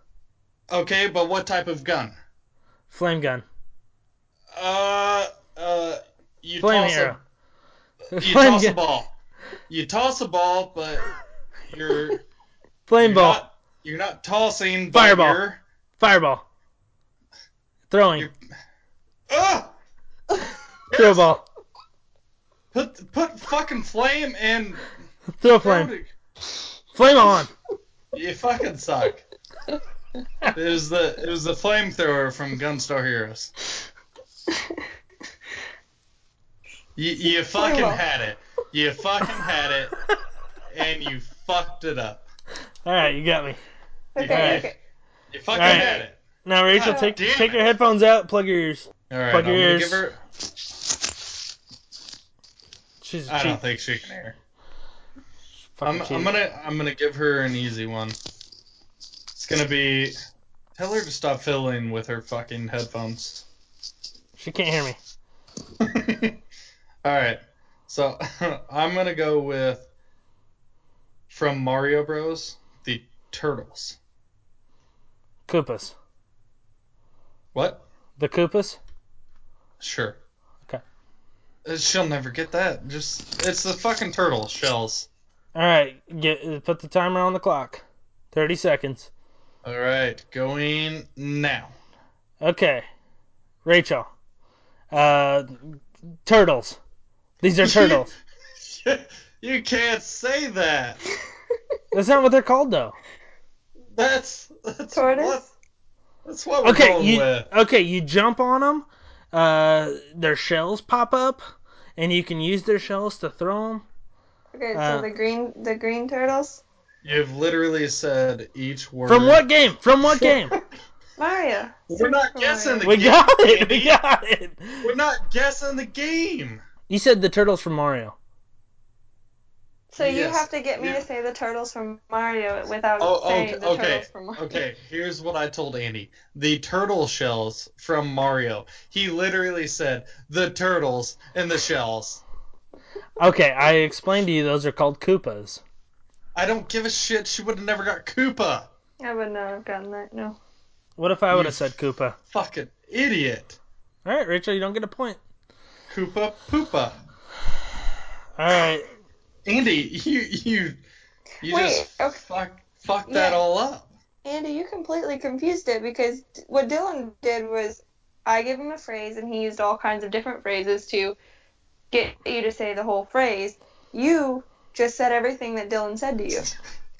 Okay, but what type of gun? Flame gun. Uh, uh, you Flame toss hero. a you Flame *laughs* toss a ball. You toss a ball, but you're *laughs* Flame you're ball. Not, you're not tossing. But Fireball. You're, Fireball. Throwing. You're- ah! Throw ball. Put put fucking flame and Throw flame. Flame on. You fucking suck. It was the it was the flamethrower from Gunstar Heroes. You you fucking had it. You fucking had it, and you fucked it up. All right, you got me. Okay, Alright. okay. You fucking Alright. had it. Now, Rachel, God take damn take your headphones out. Plug your ears. All right, Plug I'm your gonna ears. give her. She's a I don't think she can hear. I'm. I'm gonna I'm gonna give her an easy one. It's gonna be tell her to stop fiddling with her fucking headphones. She can't hear me. *laughs* All right, so *laughs* I'm gonna go with from Mario Bros. The turtles. Koopas. What? The Koopas. Sure. Okay. Uh, She'll never get that. Just it's the fucking turtle shells. All right, get put the timer on the clock. Thirty seconds. All right, going now. Okay, Rachel. Uh, turtles. These are *laughs* turtles. *laughs* you can't say that. *laughs* That's not what they're called though. That's that's Tortoise? what that's what we're Okay, going you with. okay? You jump on them. Uh, their shells pop up, and you can use their shells to throw them. Okay, Uh, so the green the green turtles? You've literally said each word. From what game? From what *laughs* game? Mario. We're not Super guessing the We game. got it. We got it. We're not guessing the game. You said the turtles from Mario. So you Yes. have to get me You- to say the turtles from Mario without Oh, saying okay, the okay, turtles from Mario. okay. Here's what I told Andy: the turtle shells from Mario. He literally said the turtles and the shells. Okay, I explained to you those are called Koopas. I don't give a shit. She would have never got Koopa. I would not have gotten that. No. What if I would have said Koopa? Fucking idiot. All right, Rachel, you don't get a point. Koopa poopa. All right, Andy, you you you Wait, just okay. fuck fuck that all up. Andy, you completely confused it because what Dylan did was I gave him a phrase and he used all kinds of different phrases to get you to say the whole phrase. You just said everything that Dylan said to you. *laughs*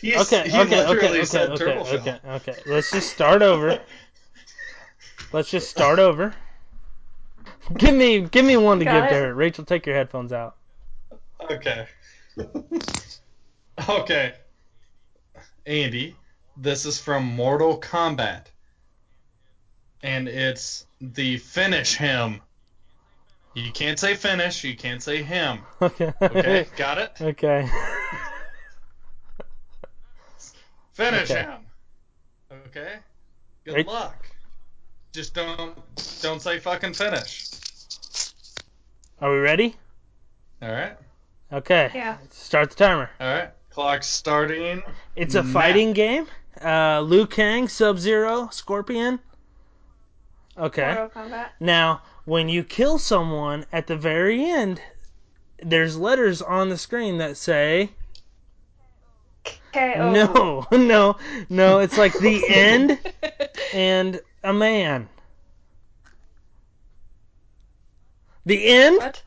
He, Okay, he okay, literally okay, okay, okay, okay, okay. Let's just start over. Let's just start over. Give me, give me one to Got give to it? her. Rachel, take your headphones out. Okay. *laughs* okay. Andy, this is from Mortal Kombat. And it's the finish him. You can't say finish, you can't say him. *laughs* Okay. Okay, got it? okay. *laughs* Finish Okay. him. Okay? Good Right. luck. Just don't don't say fucking finish. Are we ready? Alright? Okay. Yeah. Start the timer. Alright. Clock starting. It's a Now. fighting game. Uh, Liu Kang, Sub Zero, Scorpion. Okay. Mortal Kombat. Now, when you kill someone at the very end, there's letters on the screen that say KO. no, *laughs* no, no. It's like the *laughs* end and a man. The end What?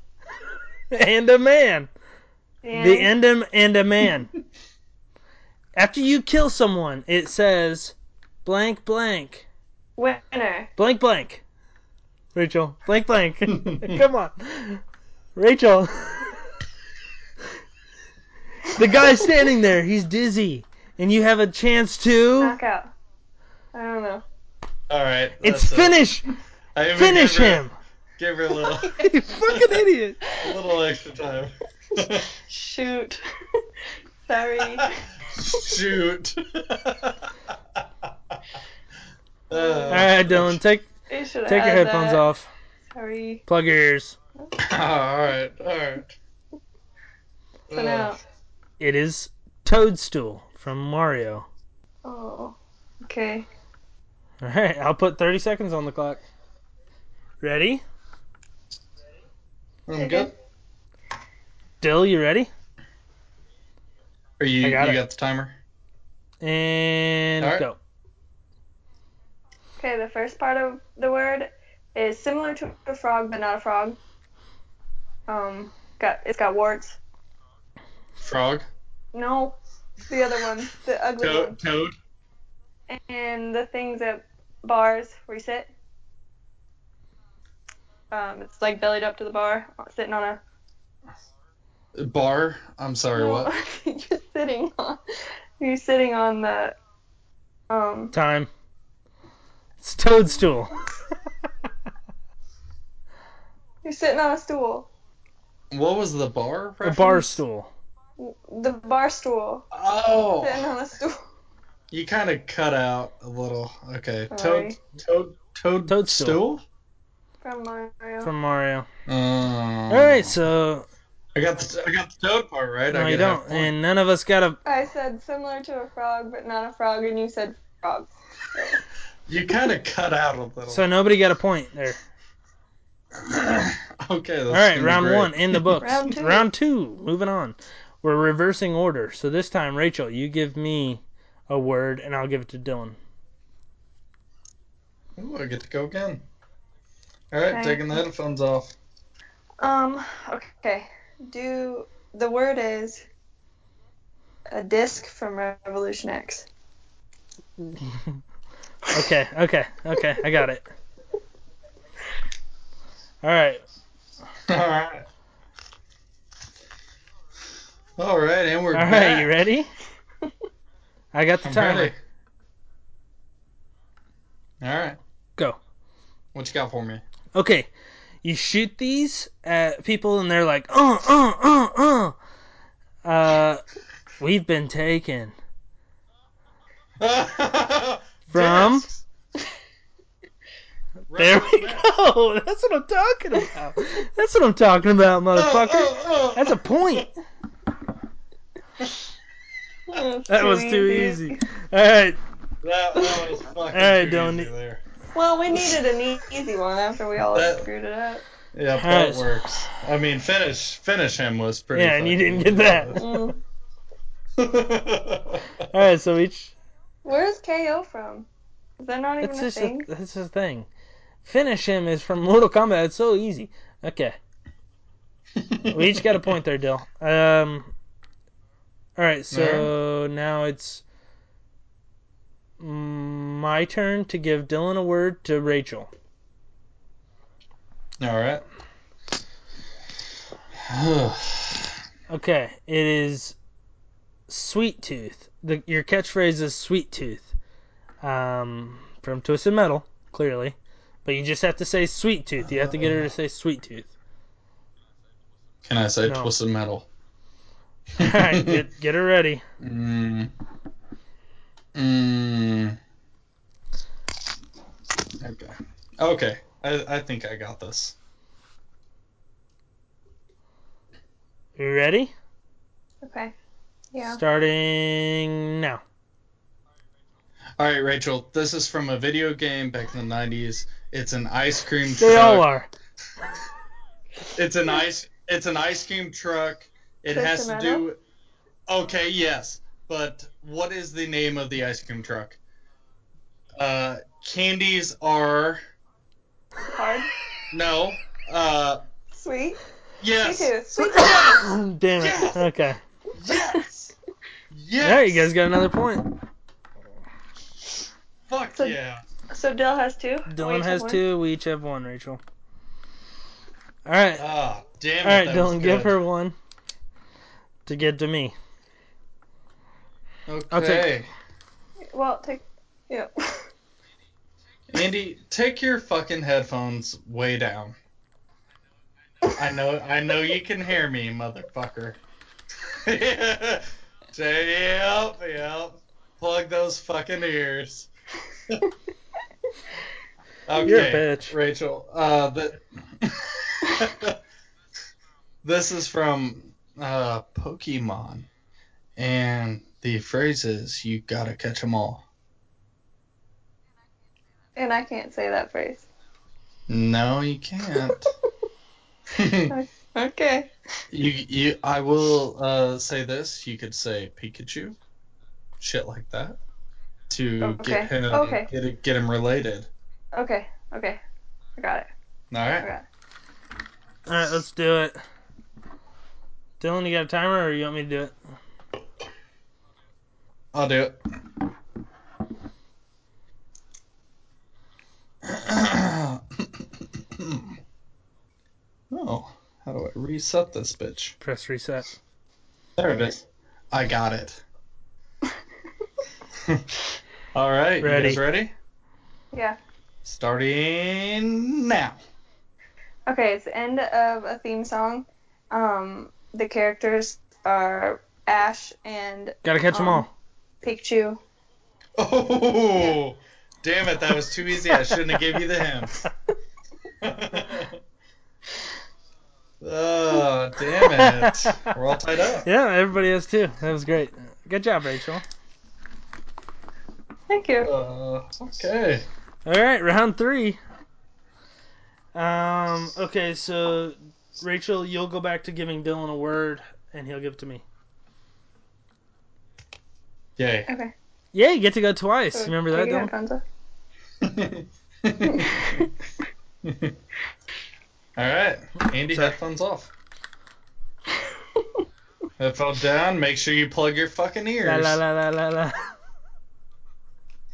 and a man. The The end and- and a man. *laughs* After you kill someone, it says blank blank Winner. blank blank. Rachel, blank blank. *laughs* Come on, Rachel. the guy standing there, he's dizzy, and you have a chance to. Knockout. I don't know. Alright. It's that's finish. I Finish gave him. Give her a little *laughs* you fucking idiot. a little extra time. Shoot. Sorry. Shoot. *laughs* Uh, All right, Dylan, take take your headphones off. Sorry. Plug your ears. *laughs* Alright, alright. So now. It is Toadstool from Mario. Oh. Okay. All right, I'll put 30 seconds on the clock. Ready? I'm good. Dill, you ready? Are you I got you it. got the timer? And All right. go. Okay, the first part of the word is similar to a frog, but not a frog. Um, got it's got warts. Frog. No, the other one, the ugly Toad. Toad. and the things at bars where you sit. Um, it's like bellied up to the bar, sitting on a. Bar. I'm sorry. What? *laughs* you're sitting on. You're sitting on the. Um. Time. It's Toadstool. *laughs* You're sitting on a stool. What was the bar? a Reference? bar stool. The bar stool. Oh. Sitting on a stool. You kind of cut out a little. Okay. Toad. Sorry. Toad. Toad. Toadstool. Stool. From Mario. From Mario. Um, All right, so I got the I got the toad part right. no, I you don't, and none of us got a. I said similar to a frog, but not a frog, and you said frog. You kind of cut out a little. So nobody got a point there. *coughs* okay. That's All right, round great. one in the *laughs* books. Round two. Round two. Moving on. We're reversing order. So this time, Rachel, you give me a word, and I'll give it to Dylan. Ooh, I get to go again. All right, Okay. taking the headphones off. Um. Okay. Do the word is a disc from Revolution X. *laughs* Okay, okay, okay. I got it. All right. All right. All right, and we're All right, back. you ready? I got the I'm timer. ready. All right. Go. What you got for me? Okay, you shoot these at people, and they're like, uh, uh, uh, uh. Uh, we've been taken. *laughs* From? *laughs* There we go. That's what I'm talking about. That's what I'm talking about, motherfucker. That's a point. That was too easy. All right. That, that was fucking right, too Dylan. easy there. Well, we needed an e- easy one after we all That- screwed it up. Yeah, that Alright. works. I mean, finish finish him was pretty. Yeah, and you didn't get that. Mm. *laughs* All right. So each. Where's KO from? Is that not even That's a just thing? a, that's the thing. Finish him is from Mortal Kombat. It's so easy. Okay. *laughs* We each got a point there, Dill. Um, All right, so now it's my turn to give Dylan a word to Rachel. All right. *sighs* Okay, it is Sweet Tooth. The, your catchphrase is Sweet Tooth. Um, from Twisted Metal, clearly. But you just have to say Sweet Tooth. You have to get her to say Sweet Tooth. Can I say No. twisted metal? *laughs* Alright, get, get her ready. *laughs* Mm. Mm. Okay. Okay. I, I think I got this. You ready? Okay. Yeah. Starting now. All right, Rachel. This is from a video game back in the '90s. It's an ice cream truck. They all are. *laughs* It's an ice. It's an ice cream truck. It Twisted has to Metal? do. Okay, yes, but what is the name of the ice cream truck? Uh, candies are Hard. no. Uh, Sweet. yes. Me too. Sweet. Damn it. Yes! Okay. Yes. Yes. There, you guys got another point. Fuck So- yeah. So Dill has two. Dylan has have one? two. We each have one, Rachel. Alright. Ah, damn it. Alright, Dylan, give her one to get to me. Okay. I'll take- Well, take. Yeah. *laughs* Andy, take your fucking headphones way down. I know, I know you can hear me, motherfucker. Say, *laughs* yep, yep. Plug those fucking ears. *laughs* okay, You're a bitch. Rachel. Uh, the this is from uh Pokemon, and the phrase is "You gotta catch 'em all." and I can't say that phrase. No, you can't. *laughs* *laughs* Okay. You, you, I will uh, say this. You could say Pikachu, shit like that, to Okay, get him, okay. get it, get him related. Okay. Okay. I got it. All I right. got it. Alright, let's do it. Dylan, you got a timer or you want me to do it? I'll do it. *coughs* oh, how do I reset this bitch? Press reset. There it is. I got it. *laughs* All right, you Ready. guys ready? Yeah. Starting now. Okay, it's the end of a theme song. Um, the characters are Ash and Gotta catch them Um, all. Pikachu. Oh, damn it! That was too easy. I shouldn't have gave you the hint. *laughs* oh, damn it! We're all tied up. Yeah, everybody has too. That was great. Good job, Rachel. Thank you. Uh, okay. All right, round three. Um. Okay, so Rachel, you'll go back to giving Dylan a word, and he'll give it to me. Yay. Okay. Yeah, you get to go twice. So Remember that, take your Dylan? all right, Andy, Sorry. headphones off. *laughs* Headphones down. Make sure you plug your fucking ears. La la la la la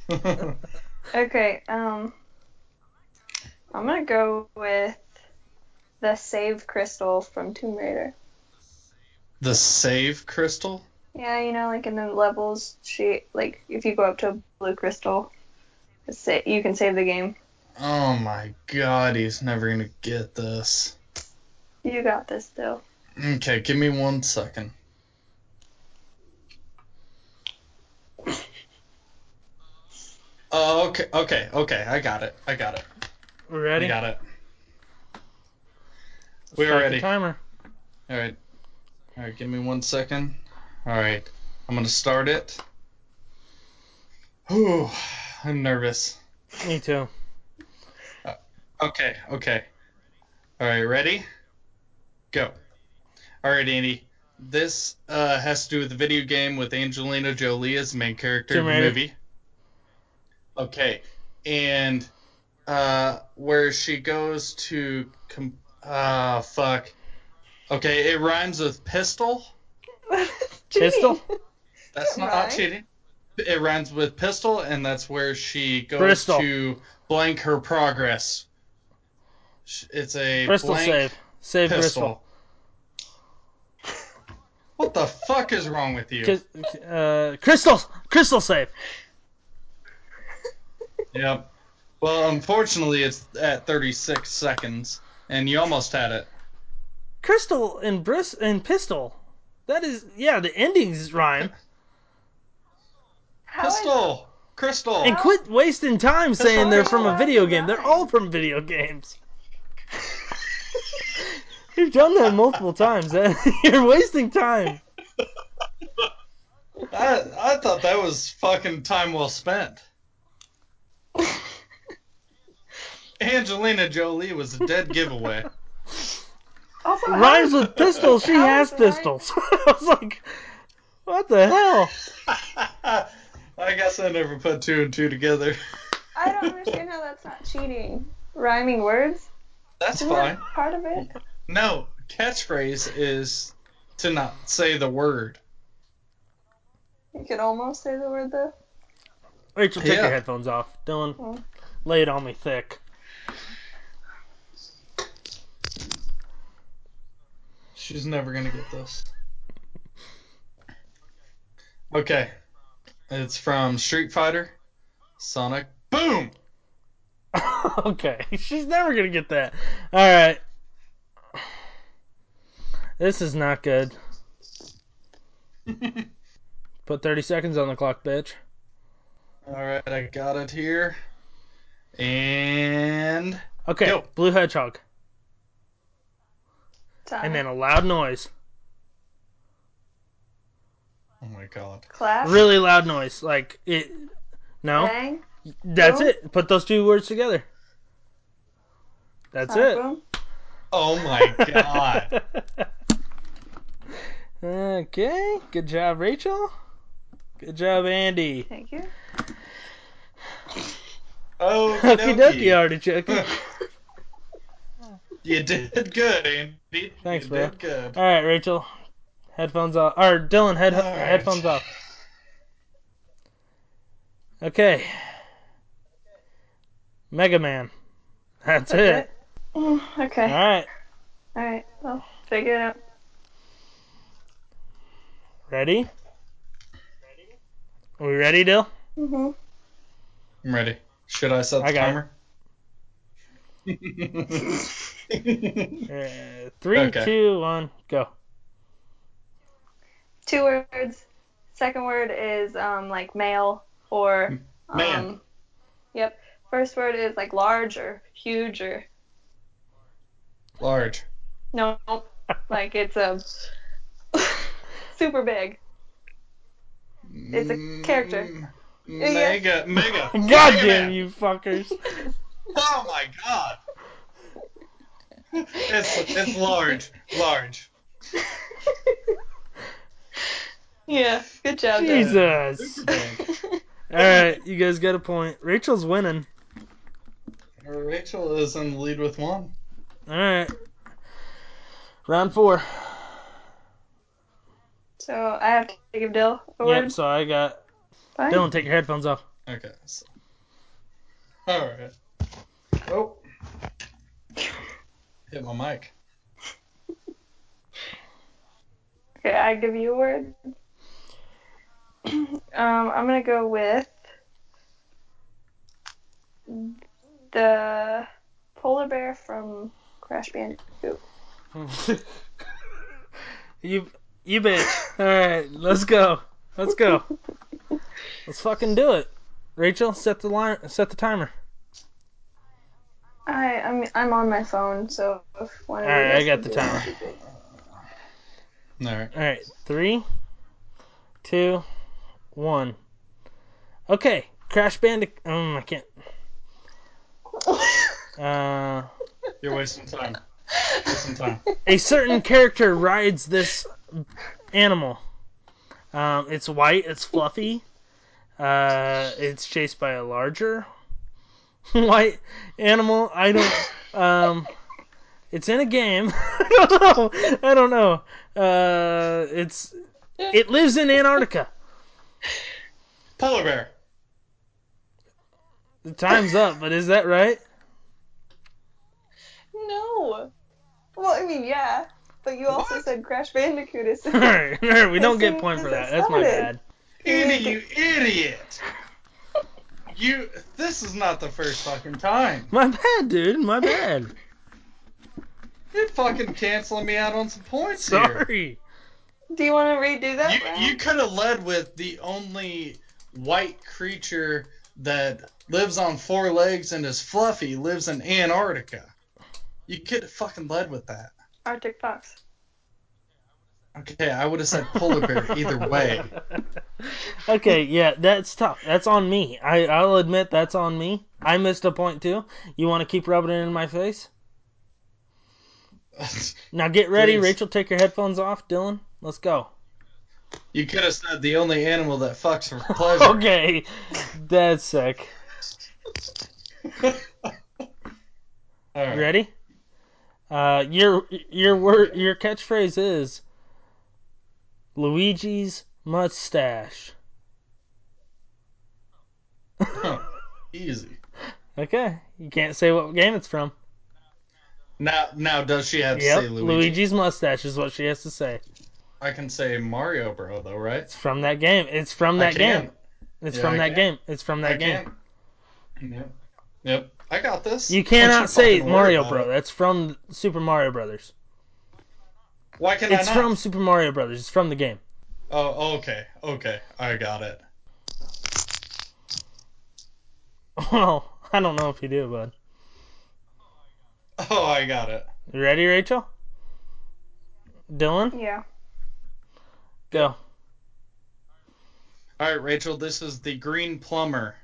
*laughs* la. Okay, um, I'm gonna go with the Save Crystal from Tomb Raider. the save crystal. Yeah, you know, like in the levels, she like if you go up to a blue crystal, it's you can save the game. Oh my god, he's never gonna get this. You got this, still. Okay, give me one second. Oh, okay, okay, okay. I got it. I got it. We're ready? I got it. Start We're the ready. timer. All right. All right. Give me one second. All right. I'm gonna start it. Whew, I'm nervous. Me too. Okay. Okay. All right. Ready? Go. All right, Andy. This uh, has to do with the video game with Angelina Jolie as the main character Tomb of the movie. Okay. And uh, where she goes to. Com- ah, fuck. Okay, it rhymes with pistol. *laughs* Pistol? *laughs* That's not Right. cheating. It rhymes with pistol, and that's where she goes Bristol. to blank her progress. It's a Bristol blank save. Save pistol. What the fuck is wrong with you? Bristol. Uh, crystal. Crystal save. *laughs* Yep. Well, unfortunately, it's at 36 seconds, and you almost had it. Crystal and Bris and Pistol. That is, yeah, the endings rhyme. *laughs* How Pistol, crystal. And quit wasting time saying they're from a video game. They're all from video games. You've done that multiple times. Eh? *laughs* You're wasting time. I I thought that was fucking time well spent. *laughs* Angelina Jolie was a dead giveaway. Also, Rhymes with pistols. She has is it right? pistols. I was like, what the hell? *laughs* I guess I never put two and two together. I don't understand how that's not cheating. Rhyming words? That's Isn't fine. that part of it? No, catchphrase is to not say the word. You could almost say the word though. Rachel, take Yeah. your headphones off. Dylan, Oh. lay it on me thick. She's never gonna get this. Okay. It's from Street Fighter. Sonic. Boom! *laughs* okay, she's never gonna get that. All right, this is not good. *laughs* Put 30 seconds on the clock, bitch. Alright, I got it here. And. Okay, Go. blue hedgehog, Time. and then a loud noise, Oh my god. clap. really loud noise, like it. No, Bang. that's Boom. it. Put those two words together. That's Sonic it. boom. Oh my god. *laughs* okay, good job, Rachel. Good job, Andy. Thank you. Oh, *laughs* Okie dokie, artichoke. *laughs* You did good, Andy. Thanks, you bro. did good. All right, Rachel. Headphones off. Or Dylan, head All right. headphones off. Okay. Mega Man. That's That's it. it? Mm, okay. All right. All right. I'll figure it out. Ready? Ready? Are we ready, Dill? Mhm. I'm ready. Should I set the I got timer? Uh, three, Okay. two, one, go. Two words. Second word is um like male or um, Man. Yep. First word is like large or huge or Large. no, like it's a *laughs* super big. It's a character. Mm, Yeah. Mega, mega. *laughs* God Mega damn Man. you fuckers. *laughs* Oh my god. It's it's large, large. yeah. Good job, Dad. Jesus. *laughs* All right, you guys got a point. Rachel's winning. Rachel is in the lead with one. All right. Round four. So I have to give Dill a Yep, word. so I got. Fine. Dylan, take your headphones off. Okay. So. All right. Oh. Hit my mic. Okay, I give you a word. um, I'm gonna go with the polar bear from Crash Bandicoot. *laughs* you, you bitch. All right, let's go. Let's go. *laughs* Let's fucking do it. Rachel, set the line. Set the timer. I I'm I'm on my phone, so if one of All you right, guys I got could the do it, timer. that'd be great. All right. All right, three, two, one. Okay, Crash Bandicoot. Um, I can't. *laughs* Uh, You're wasting time. Wasting time. a certain character rides this animal. Um, it's white. It's fluffy. Uh, it's chased by a larger *laughs* white animal. I don't. Um, it's in a game. I don't know. I don't know. Uh, it's It lives in Antarctica. Polar bear. The time's up, but is that right? No. Well, I mean, yeah. But you also What? said Crash Bandicoot is. *laughs* Alright, alright, we *laughs* don't get soon point for that. That's my bad. Andy, you idiot. You. This is not the first fucking time. My bad, dude. My bad. *laughs* You're fucking canceling me out on some points here. Sorry. Do you want to redo that? You round? you could have led with the only white creature that lives on four legs and is fluffy lives in Antarctica. You could have fucking led with that. Arctic Fox. Okay, I would have said polar bear either way. *laughs* okay, yeah, that's tough. That's on me. I, I'll admit that's on me. I missed a point too. You want to keep rubbing it in my face? *laughs* Now get ready, Please. Rachel. Take your headphones off, Dylan. Let's go. you could have said the only animal that fucks for *laughs* pleasure. okay, that's sick. All right. You ready? Uh, your your word your catchphrase is Luigi's mustache. *laughs* Easy. Okay, you can't say what game it's from. Now, now, does she have to Yep, say Luigi? Luigi's mustache is what she has to say. I can say Mario Bro though, right? It's from that game. It's from that game. It's Yeah, from I that can. game. It's from that I game. can. Yep. Yep. I got this. You cannot say Mario Bro. it. That's from Super Mario Brothers. Why can It's I not? from Super Mario Brothers. It's from the game. Oh, okay, okay, I got it. *laughs* Well, I don't know if you do, bud. Oh, I got it. You ready, Rachel? Dylan, Yeah. go. All right, Rachel, this is the green plumber,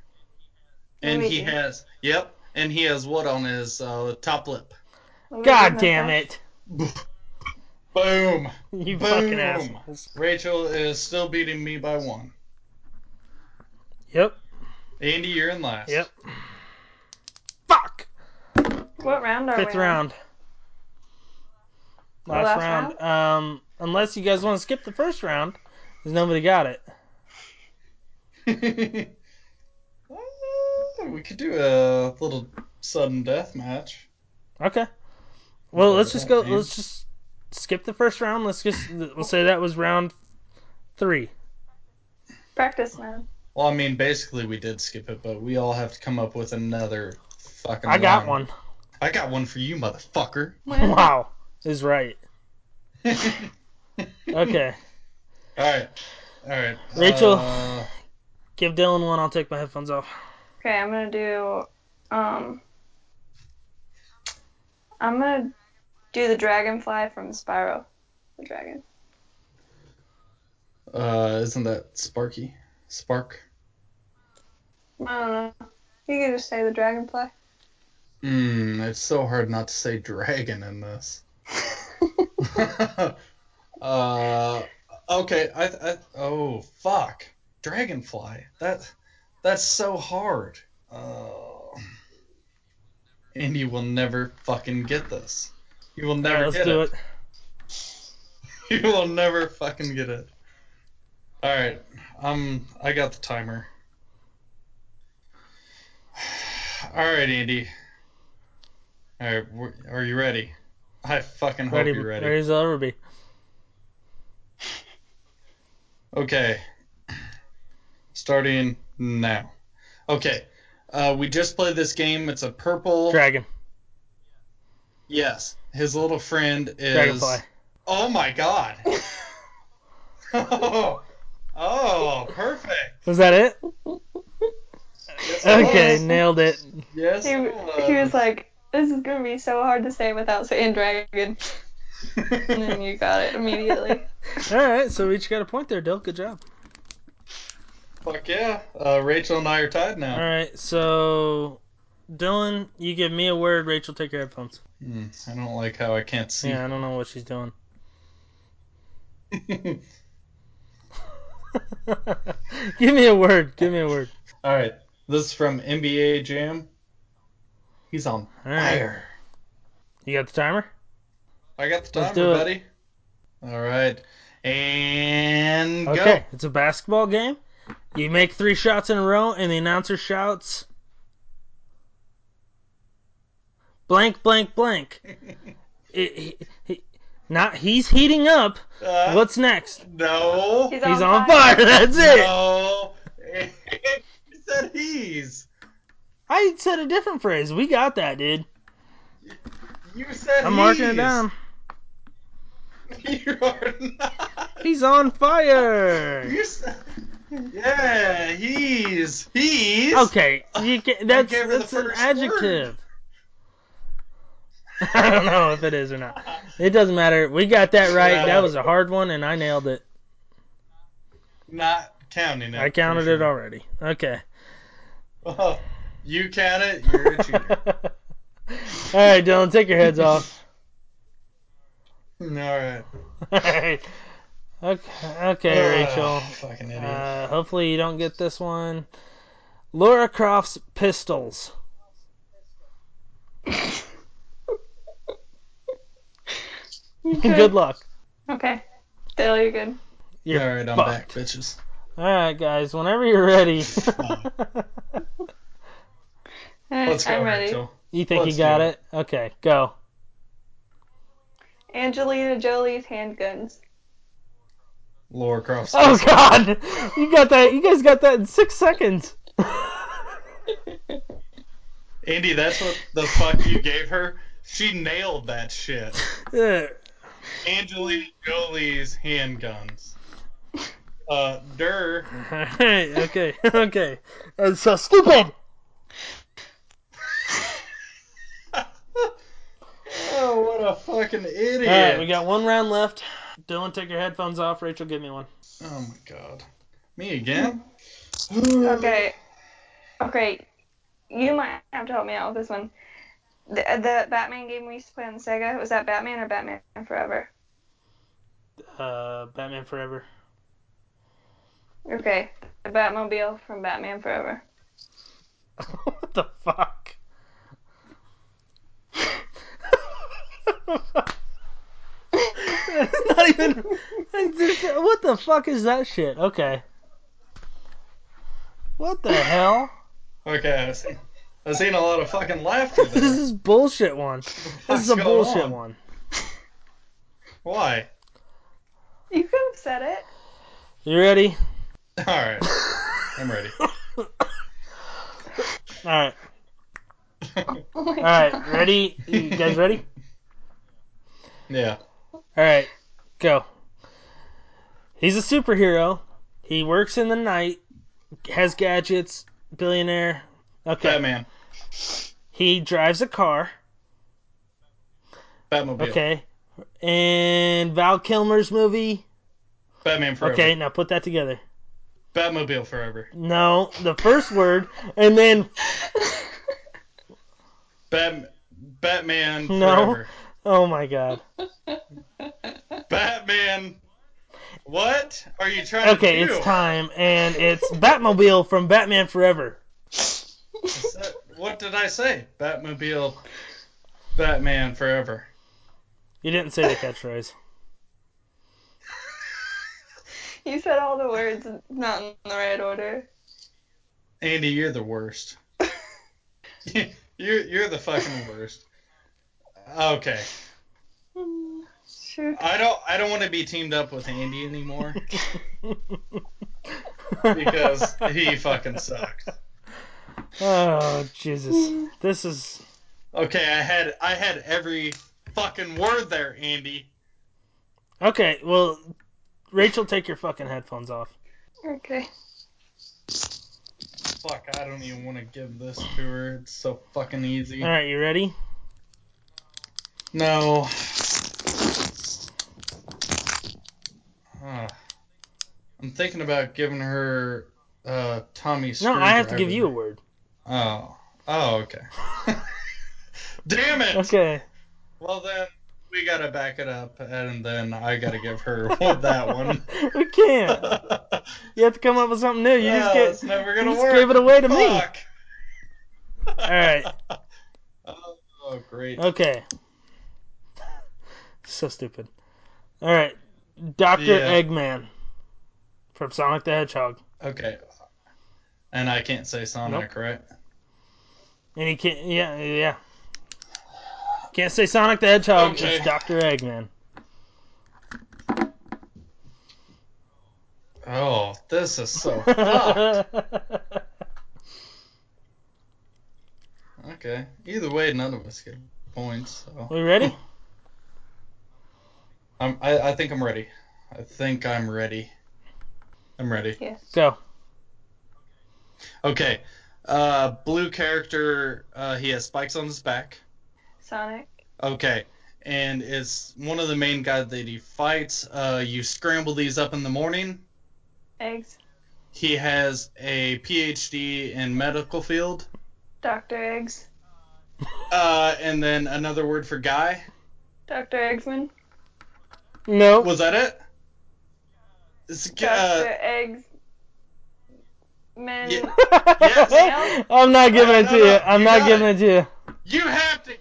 and he has yep, and he has what on his uh, top lip? God damn mustache. it! *laughs* Boom. You Boom. fucking assholes. Rachel is still beating me by one. Yep. Andy, you're in last. Yep. Fuck. What round are Fifth we round. The Last, last round. Um, unless you guys want to skip the first round, because nobody got it. *laughs* We could do a little sudden death match. Okay. Well, Yeah, let's just go. means- Let's just skip the first round. Let's just we'll say that was round three. Practice, man. Well, I mean, basically we did skip it, but we all have to come up with another fucking. I got round. one. I got one for you, motherfucker. *laughs* Wow, is right. *laughs* Okay, All right. All right. Rachel. Uh, give Dylan one. I'll take my headphones off. Okay, I'm gonna do. Um. I'm gonna do the dragonfly from Spyro, the dragon. uh, isn't that Sparky? Spark? I don't know. You can just say the dragonfly. Mmm, it's so hard not to say dragon in this. *laughs* uh, okay. I, I oh fuck, dragonfly. That that's so hard. Uh, and you will never fucking get this. You will never Alright, let's get do it. it. *laughs* You will never fucking get it. All right, um, I got the timer. *sighs* All right, Andy. All right, are you ready? I fucking hope Ready, you're ready. ready as I'll ever be. *sighs* Okay. *clears throat* Starting now. Okay. Uh, we just played this game. It's a purple. Dragon, yes. His little friend is. dragonfly. Oh my god. oh. *laughs* *laughs* Oh, perfect. Was that it? Yes, Okay, was. nailed it. Yes. He, it he was like, "This is gonna be so hard to say without saying dragon," *laughs* and then you got it immediately. All right, so we each got a point there, Dill. Good job. Fuck yeah. Uh, Rachel and I are tied now. All right, so Dylan, you give me a word. Rachel, take your headphones. Hmm, I don't like how I can't see. Yeah, I don't know what she's doing. *laughs* give me a word. Give me a word. All right. This is from NBA Jam. He's on right. fire. You got the timer? I got the timer, buddy. All right. And go. Okay, it's a basketball game. You make three shots in a row, and the announcer shouts, "Blank, blank, blank." *laughs* It- he- he- not he's heating up. Uh, What's next? No. He's He's on on fire. *laughs* That's it. No. *laughs* you said he's. I said a different phrase. We got that, dude. You said he's. I'm marking it down. You are not. He's on fire. You said. Yeah, he's. He's. Okay, you can, that's gave her the that's an first adjective. *laughs* I don't know if it is or not. It doesn't matter. We got that right. That was a hard one, and I nailed it. Not counting it. I counted for it already. Okay. *laughs* Oh, you count it. You're a cheater. *laughs* All right, Dylan, take your heads off. All right. All right. Okay, okay, Ah, Rachel. Fucking idiot. Uh, hopefully you don't get this one. Laura Croft's pistols. *laughs* Good luck. Okay. Dale, you're good. You're All right, I'm fucked. back, bitches. All right, guys. Whenever you're ready. *laughs* Alright, Let's go, I'm ready. Rachel. you think Let's you got do it? Okay, go. Angelina Jolie's handguns. Laura Croft. Oh God! You got that? You guys got that in six seconds. Andy, that's what the fuck you gave her. She nailed that shit. *laughs* Yeah. Angelina Jolie's handguns. *laughs* Uh, Durr. Alright, okay, *laughs* okay. That's so stupid. *laughs* oh, what a fucking idiot. Alright, we got one round left. Dylan, take your headphones off. Rachel, give me one. Oh my god. Me again? Okay. Okay. You might have to help me out with this one. The, the Batman game we used to play on the Sega, was that Batman or Batman Forever? Uh, Batman Forever. Okay. The Batmobile from Batman Forever. *laughs* what the fuck? It's *laughs* not even. What the fuck is that shit? Okay. What the hell? Okay, I've seen, I've seen a lot of fucking laughter *laughs* This is bullshit one. This is a bullshit on? one. Why? You have said it. You ready? Alright, I'm ready. *laughs* All right. *laughs* Oh All right. God. Ready? You guys ready? Yeah. Alright. Go. He's a superhero. He works in the night. Has gadgets. Billionaire. Okay. Batman. He drives a car. Batmobile. Okay. And Val Kilmer's movie. Batman Forever. Okay, now put that together. Batmobile Forever. No, the first word, and then Bat- Batman No. Forever. oh my god. Batman. What are you trying Okay, to do? Okay, it's time, and it's Batmobile from Batman Forever. That- what did I say? Batmobile. Batman Forever. You didn't say the catchphrase. *laughs* You said all the words not in the right order. Andy, you're the worst. *laughs* *laughs* you're you're the fucking worst. Okay. Sure. I don't I don't want to be teamed up with Andy anymore because he fucking sucks. oh Jesus, this is Okay, I had I had every fucking word there, Andy. okay. Well, Rachel, take your fucking headphones off. Okay. Fuck, I don't even want to give this to her. It's so fucking easy. All right, you ready? No. Huh. I'm thinking about giving her uh Tommy No, I have to give you a word. Oh. Oh, okay. *laughs* Damn it! Okay. Well then, we gotta back it up, and then I gotta give her *laughs* that one. we can't. You have to come up with something new. You just get. it's never gonna just work. gave it away to me. All right. Oh, *laughs* oh, great. Okay. *laughs* So stupid. All right. Dr. Yeah. Eggman from Sonic the Hedgehog. Okay. And I can't say Sonic, Nope. right? And he can't, yeah, yeah. Can't say Sonic the Hedgehog, Okay. it's Dr. Eggman. Oh, this is so *laughs* fucked. Okay. Either way, none of us get points. So we ready? *laughs* I'm, I, I think I'm ready. I think I'm ready. I'm ready. Yes. Go. Okay. Uh, blue character. Uh, he has spikes on his back. Sonic. Okay. And it's one of the main guys that he fights. Uh, you scramble these up in the morning. Eggs. He has a PhD in medical field. Dr. Eggs. Uh, and then another word for guy. Dr. Eggsman. No. Was that it? It's, Dr. uh, Eggs. Men. Yeah. *laughs* I'm not giving No, it to no, you. I'm you not giving it. it to you. you have to, you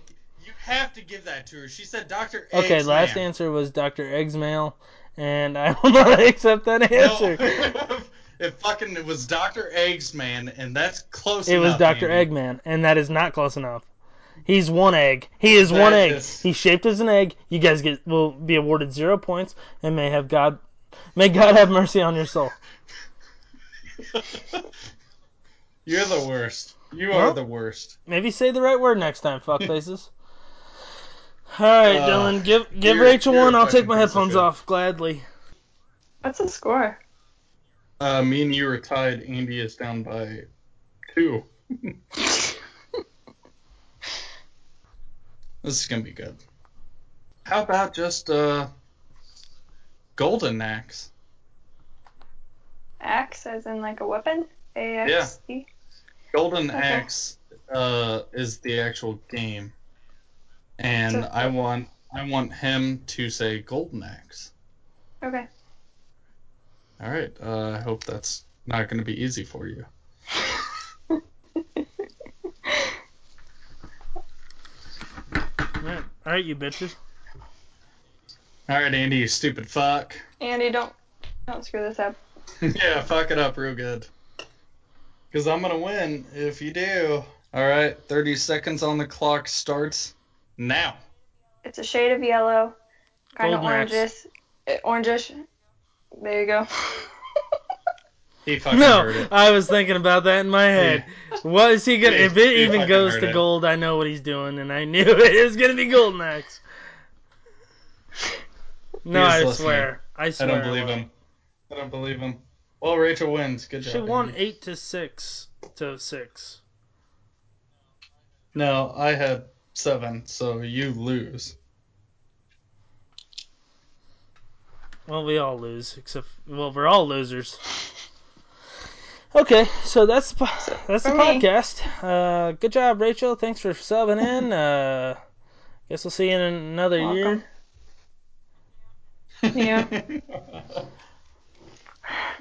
have to give that to her. She said Dr. Okay, Eggsman. last answer was Dr. Eggsmail, and I will *laughs* not accept that answer. No, *laughs* it fucking it was Dr. Eggsman, and that's close It was. Dr. Andy. Eggman, and that is not close enough. He's one egg. He is That one egg. is- He's shaped as an egg. You guys get will be awarded zero points, and may have God, may God have mercy on your soul. *laughs* You're the worst. You Well- are the worst. Maybe say the right word next time, fuck faces. All right, Uh, Dylan, give give you're- Rachel you're one. I'll take my headphones off gladly. What's the score? Uh, me and you are tied. Andy is down by two. *laughs* this is gonna be good. How about just uh, golden axe? Axe, as in like a weapon? A X E? Golden Okay. axe uh, is the actual game, and So- I want I want him to say golden axe. Okay. All right. Uh, I hope that's not going to be easy for you. All right, all right you bitches. All right, Andy, you stupid fuck. Andy, don't don't screw this up. *laughs* yeah, fuck it up real good. Because I'm going to win if you do. All right, 30 seconds on the clock starts now. It's a shade of yellow, kind of Golden axe. orangish. uh, Orangish. There you go. He *laughs* fucking No, heard it. I was thinking about that in my head. What is he gonna? He- If it even fucking goes to it. gold, I know what he's doing, and I knew *laughs* it was gonna be gold next. No, I listening. swear. I swear. I don't believe him. I don't believe him. Well, Rachel wins. Good job. She won eight to six to six. No, I had seven, so you lose. Well, we all lose, except well, we're all losers. *laughs* Okay, so that's the *laughs* that's the for podcast. Uh, good job, Rachel. Thanks for subbing in. Uh, guess we'll see you in another Welcome. year. Yeah.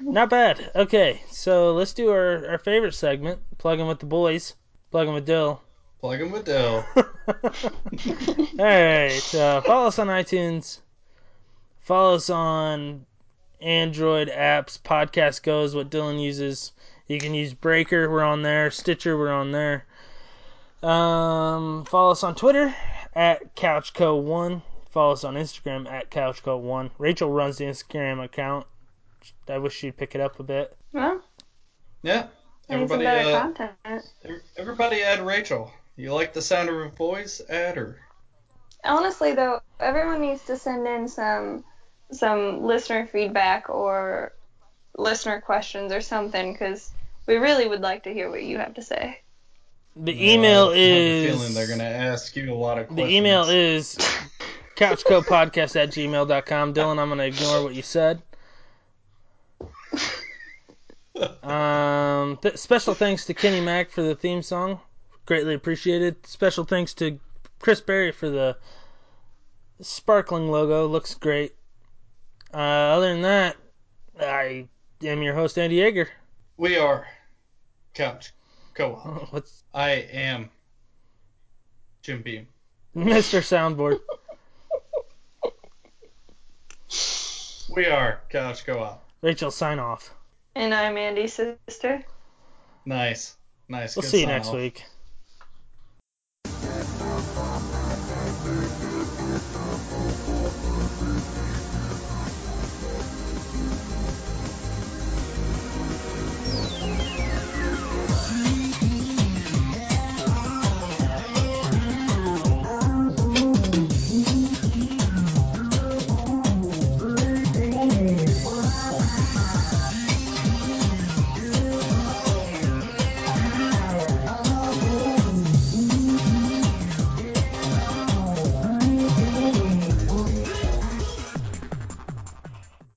*laughs* Not bad. Okay, so let's do our, our favorite segment, plugging with the boys, plugging with Dill. Plug him with Dell. *laughs* All right, uh, follow us on iTunes. Follow us on Android apps. Podcast Goes, what Dylan uses. You can use Breaker, we're on there. Stitcher, we're on there. Um, follow us on Twitter at CouchCo1. Follow us on Instagram at CouchCo1. Rachel runs the Instagram account. I wish she'd pick it up a bit. Well, Yeah. I need some Everybody, uh, content. everybody add Rachel. You like the sound of her voice? Add her. Honestly, though, everyone needs to send in some some listener feedback or listener questions or something, because we really would like to hear what you have to say. The email I have a is. feeling they're gonna ask you a lot of questions. The email is *laughs* couchcopodcast at gmail.com. Dylan, I'm going to ignore what you said. *laughs* Um, th- special thanks to Kenny Mack for the theme song. Greatly appreciated. Special thanks to Chris Berry for the sparkling logo. Looks great. Uh, other than that, I am your host, Andy Yeager. We are Couch *laughs* Co-op. What's I am Jim Beam. *laughs* Mr. Soundboard? We are couch co-op. Rachel, sign off. And I'm Andy's sister. Nice, nice. We'll Good see you next off. week.